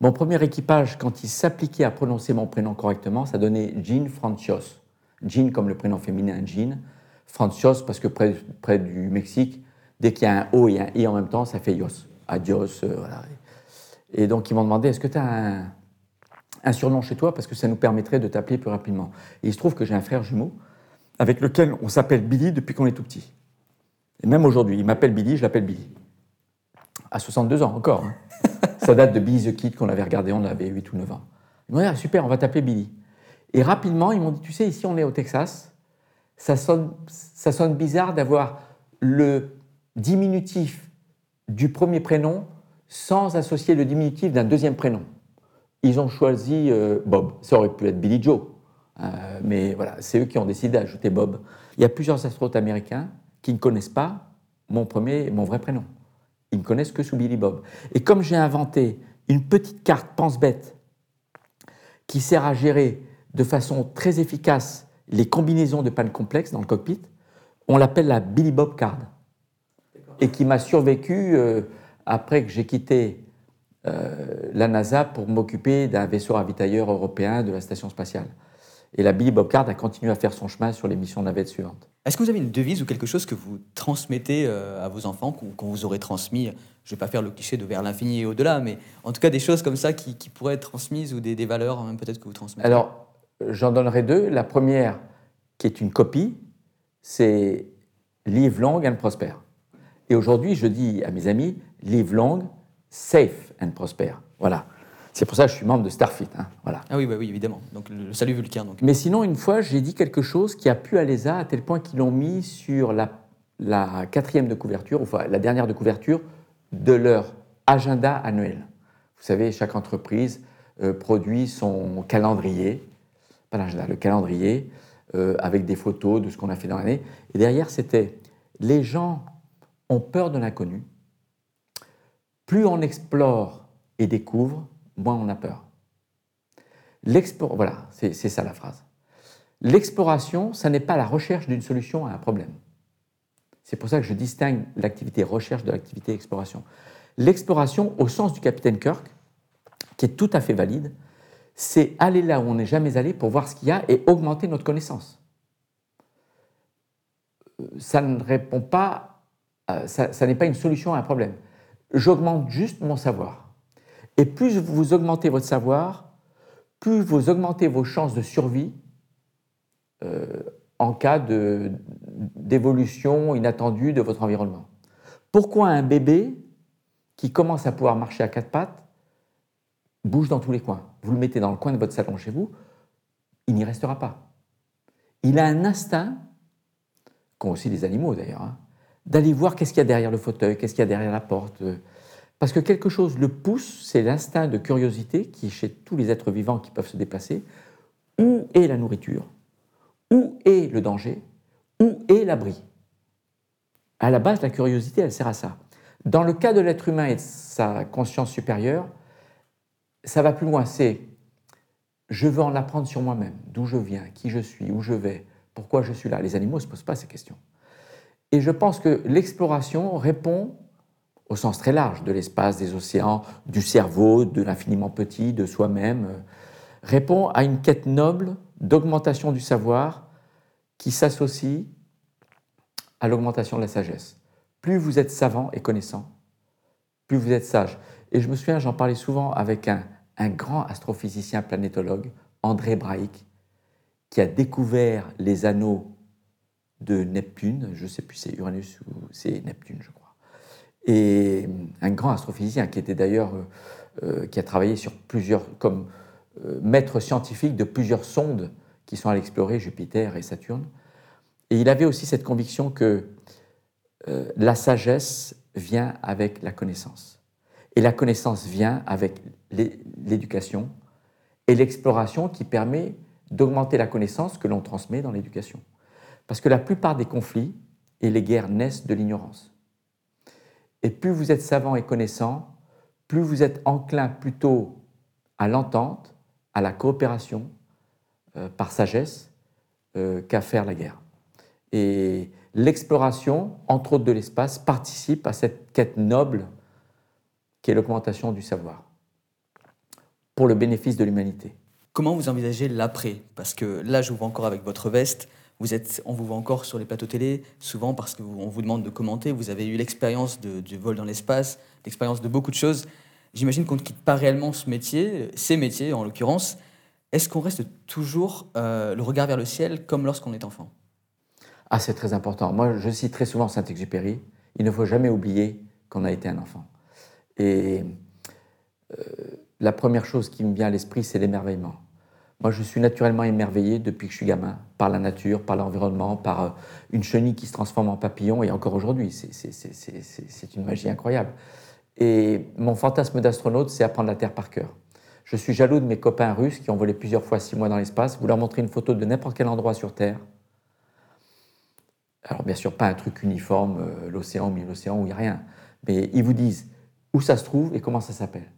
Speaker 2: mon premier équipage, quand il s'appliquait à prononcer mon prénom correctement, ça donnait Jean Francios. Jean comme le prénom féminin Jean. Francios parce que près, près du Mexique, dès qu'il y a un O et un I en même temps, ça fait Yos. Adios. Euh, voilà. Et donc ils m'ont demandé, est-ce que tu as un, un surnom chez toi? Parce que ça nous permettrait de t'appeler plus rapidement. Et il se trouve que j'ai un frère jumeau avec lequel on s'appelle Billy depuis qu'on est tout petit. Et même aujourd'hui, il m'appelle Billy, je l'appelle Billy. À 62 ans encore. Hein. ça date de Billy the Kid qu'on avait regardé, on avait 8 ou 9 ans. Ils m'ont dit, ah, super, on va t'appeler Billy. Et rapidement, ils m'ont dit, tu sais, ici on est au Texas, ça sonne, ça sonne bizarre d'avoir le diminutif du premier prénom sans associer le diminutif d'un deuxième prénom ils ont choisi euh, Bob. Ça aurait pu être Billy Joe. Euh, mais voilà, c'est eux qui ont décidé d'ajouter Bob. Il y a plusieurs astronautes américains qui ne connaissent pas mon premier, mon vrai prénom. Ils ne connaissent que sous Billy Bob. Et comme j'ai inventé une petite carte pense-bête qui sert à gérer de façon très efficace les combinaisons de pannes complexes dans le cockpit, on l'appelle la Billy Bob Card. Et qui m'a survécu euh, après que j'ai quitté euh, la NASA pour m'occuper d'un vaisseau ravitailleur européen de la station spatiale. Et la Billy Bob Card a continué à faire son chemin sur les missions navettes suivantes.
Speaker 1: Est-ce que vous avez une devise ou quelque chose que vous transmettez euh, à vos enfants, qu'on vous aurait transmis? Je ne vais pas faire le cliché de vers l'infini et au-delà, mais en tout cas des choses comme ça qui, pourraient être transmises ou des, valeurs hein, peut-être que vous transmettez
Speaker 2: Alors, j'en donnerai deux. La première, qui est une copie, c'est Live long and prosper. Et aujourd'hui, je dis à mes amis, live long, safe and prosper. Voilà. C'est pour ça que je suis membre de Starfleet. Hein. Voilà.
Speaker 1: Ah oui, bah oui, évidemment. Donc le, salut vulcain. Donc.
Speaker 2: Mais sinon, une fois, j'ai dit quelque chose qui a plu à l'ESA à tel point qu'ils l'ont mis sur la, la, quatrième de couverture, enfin la dernière de couverture de leur agenda annuel. Vous savez, chaque entreprise euh, produit son calendrier, l'agenda, le calendrier, euh, avec des photos de ce qu'on a fait dans l'année. Et derrière, c'était les gens ont peur de l'inconnu Plus on explore et découvre, moins on a peur. Voilà, c'est ça la phrase. L'exploration, ça n'est pas la recherche d'une solution à un problème. C'est pour ça que je distingue l'activité recherche de l'activité exploration. L'exploration, au sens du capitaine Kirk, qui est tout à fait valide, c'est aller là où on n'est jamais allé pour voir ce qu'il y a et augmenter notre connaissance. Ça ne répond pas, euh, ça, ça n'est pas une solution à un problème. J'augmente juste mon savoir. Et plus vous augmentez votre savoir, plus vous augmentez vos chances de survie euh, en cas d'évolution inattendue de votre environnement. Pourquoi un bébé qui commence à pouvoir marcher à quatre pattes bouge dans tous les coins Vous le mettez dans le coin de votre salon chez vous, il n'y restera pas. Il a un instinct, qu'ont aussi les animaux d'ailleurs, hein, d'aller voir qu'est-ce qu'il y a derrière le fauteuil, qu'est-ce qu'il y a derrière la porte. Parce que quelque chose le pousse, c'est l'instinct de curiosité qui chez tous les êtres vivants qui peuvent se déplacer. Où est la nourriture? Où est le danger? Où est l'abri? À la base, la curiosité, elle sert à ça. Dans le cas de l'être humain et de sa conscience supérieure, ça va plus loin. C'est je veux en apprendre sur moi-même, d'où je viens, qui je suis, où je vais, pourquoi je suis là. Les animaux ne se posent pas ces questions. Et je pense que l'exploration répond au sens très large de l'espace, des océans, du cerveau, de l'infiniment petit, de soi-même, répond à une quête noble d'augmentation du savoir qui s'associe à l'augmentation de la sagesse. Plus vous êtes savant et connaissant, plus vous êtes sage. Et je me souviens, j'en parlais souvent avec un, grand astrophysicien planétologue, André Braic, qui a découvert les anneaux de Neptune, je ne sais plus c'est Uranus ou c'est Neptune, je crois. Et un grand astrophysicien qui était d'ailleurs, euh, euh, qui a travaillé sur plusieurs, comme euh, maître scientifique de plusieurs sondes qui sont allées explorer Jupiter et Saturne. Et il avait aussi cette conviction que euh, la sagesse vient avec la connaissance. Et la connaissance vient avec l'éducation et l'exploration qui permet d'augmenter la connaissance que l'on transmet dans l'éducation. Parce que la plupart des conflits et les guerres naissent de l'ignorance. Et plus vous êtes savant et connaissant, plus vous êtes enclin plutôt à l'entente à la coopération euh, par sagesse euh, qu'à faire la guerre. Et l'exploration, entre autres de l'espace, participe à cette quête noble qui est l'augmentation du savoir, pour le bénéfice de l'humanité.
Speaker 1: Comment vous envisagez l'après? Parce que là, je vous vois encore avec votre veste, vous êtes, on vous voit encore sur les plateaux télé, souvent parce qu'on vous demande de commenter, vous avez eu l'expérience du vol dans l'espace, l'expérience de beaucoup de choses j'imagine qu'on ne quitte pas réellement ce métier, ces métiers en l'occurrence. Est-ce qu'on reste toujours euh, le regard vers le ciel comme lorsqu'on est enfant?
Speaker 2: Ah, c'est très important. Moi, je cite très souvent Saint-Exupéry. Il ne faut jamais oublier qu'on a été un enfant. Et euh, la première chose qui me vient à l'esprit, c'est l'émerveillement. Moi, je suis naturellement émerveillé depuis que je suis gamin, par la nature, par l'environnement, par euh, une chenille qui se transforme en papillon, et encore aujourd'hui, c'est une magie incroyable. Et mon fantasme d'astronaute, c'est apprendre la Terre par cœur. Je suis jaloux de mes copains russes qui ont volé plusieurs fois six mois dans l'espace. Vous leur montrez une photo de n'importe quel endroit sur Terre. Alors bien sûr, pas un truc uniforme, euh, l'océan, mais l'océan où il n'y a rien. Mais ils vous disent où ça se trouve et comment ça s'appelle.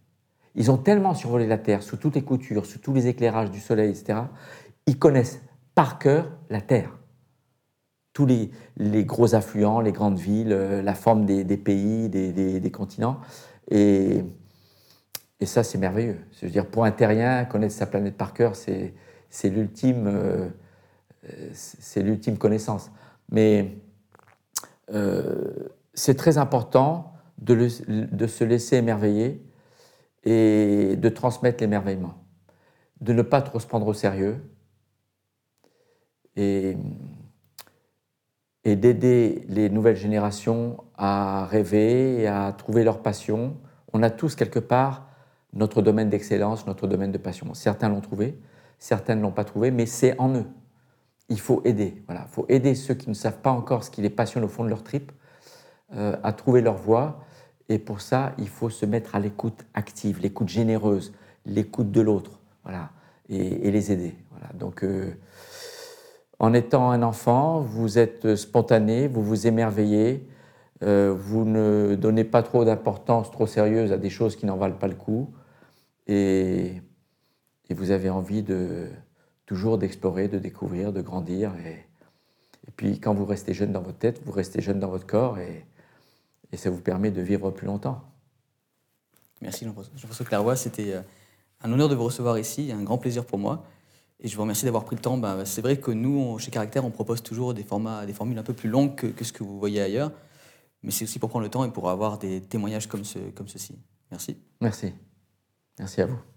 Speaker 2: Ils ont tellement survolé la Terre, sous toutes les coutures, sous tous les éclairages du soleil, etc. Ils connaissent par cœur la Terre tous les, gros affluents, les grandes villes, euh, la forme des, pays, des, continents. Et, ça, c'est merveilleux. Je veux dire, pour un terrien, connaître sa planète par cœur, c'est l'ultime euh, l'ultime connaissance. Mais euh, c'est très important de, se laisser émerveiller et de transmettre l'émerveillement, de ne pas trop se prendre au sérieux. Et d'aider les nouvelles générations à rêver et à trouver leur passion. On a tous quelque part notre domaine d'excellence, notre domaine de passion. Certains l'ont trouvé, certains ne l'ont pas trouvé, mais c'est en eux. Il faut aider. Voilà, il faut aider ceux qui ne savent pas encore ce qui les passionne au fond de leur tripes euh, à trouver leur voie. Et pour ça, il faut se mettre à l'écoute active, l'écoute généreuse, l'écoute de l'autre, voilà, et, les aider. Voilà. Donc euh, en étant un enfant, vous êtes spontané, vous vous émerveillez, vous ne donnez pas trop d'importance trop sérieuse à des choses qui n'en valent pas le coup. Et, vous avez envie de, toujours d'explorer, de découvrir, de grandir. Et, puis quand vous restez jeune dans votre tête, vous restez jeune dans votre corps et ça vous permet de vivre plus longtemps.
Speaker 1: Merci Jean-François Clairvoy, c'était euh, un honneur de vous recevoir ici, un grand plaisir pour moi. Et je vous remercie d'avoir pris le temps. Bah, c'est vrai que nous, chez Caractère, on propose toujours des, formats, des formules un peu plus longues que, ce que vous voyez ailleurs. Mais c'est aussi pour prendre le temps et pour avoir des témoignages comme, ce, comme ceci. Merci.
Speaker 2: Merci. Merci à vous.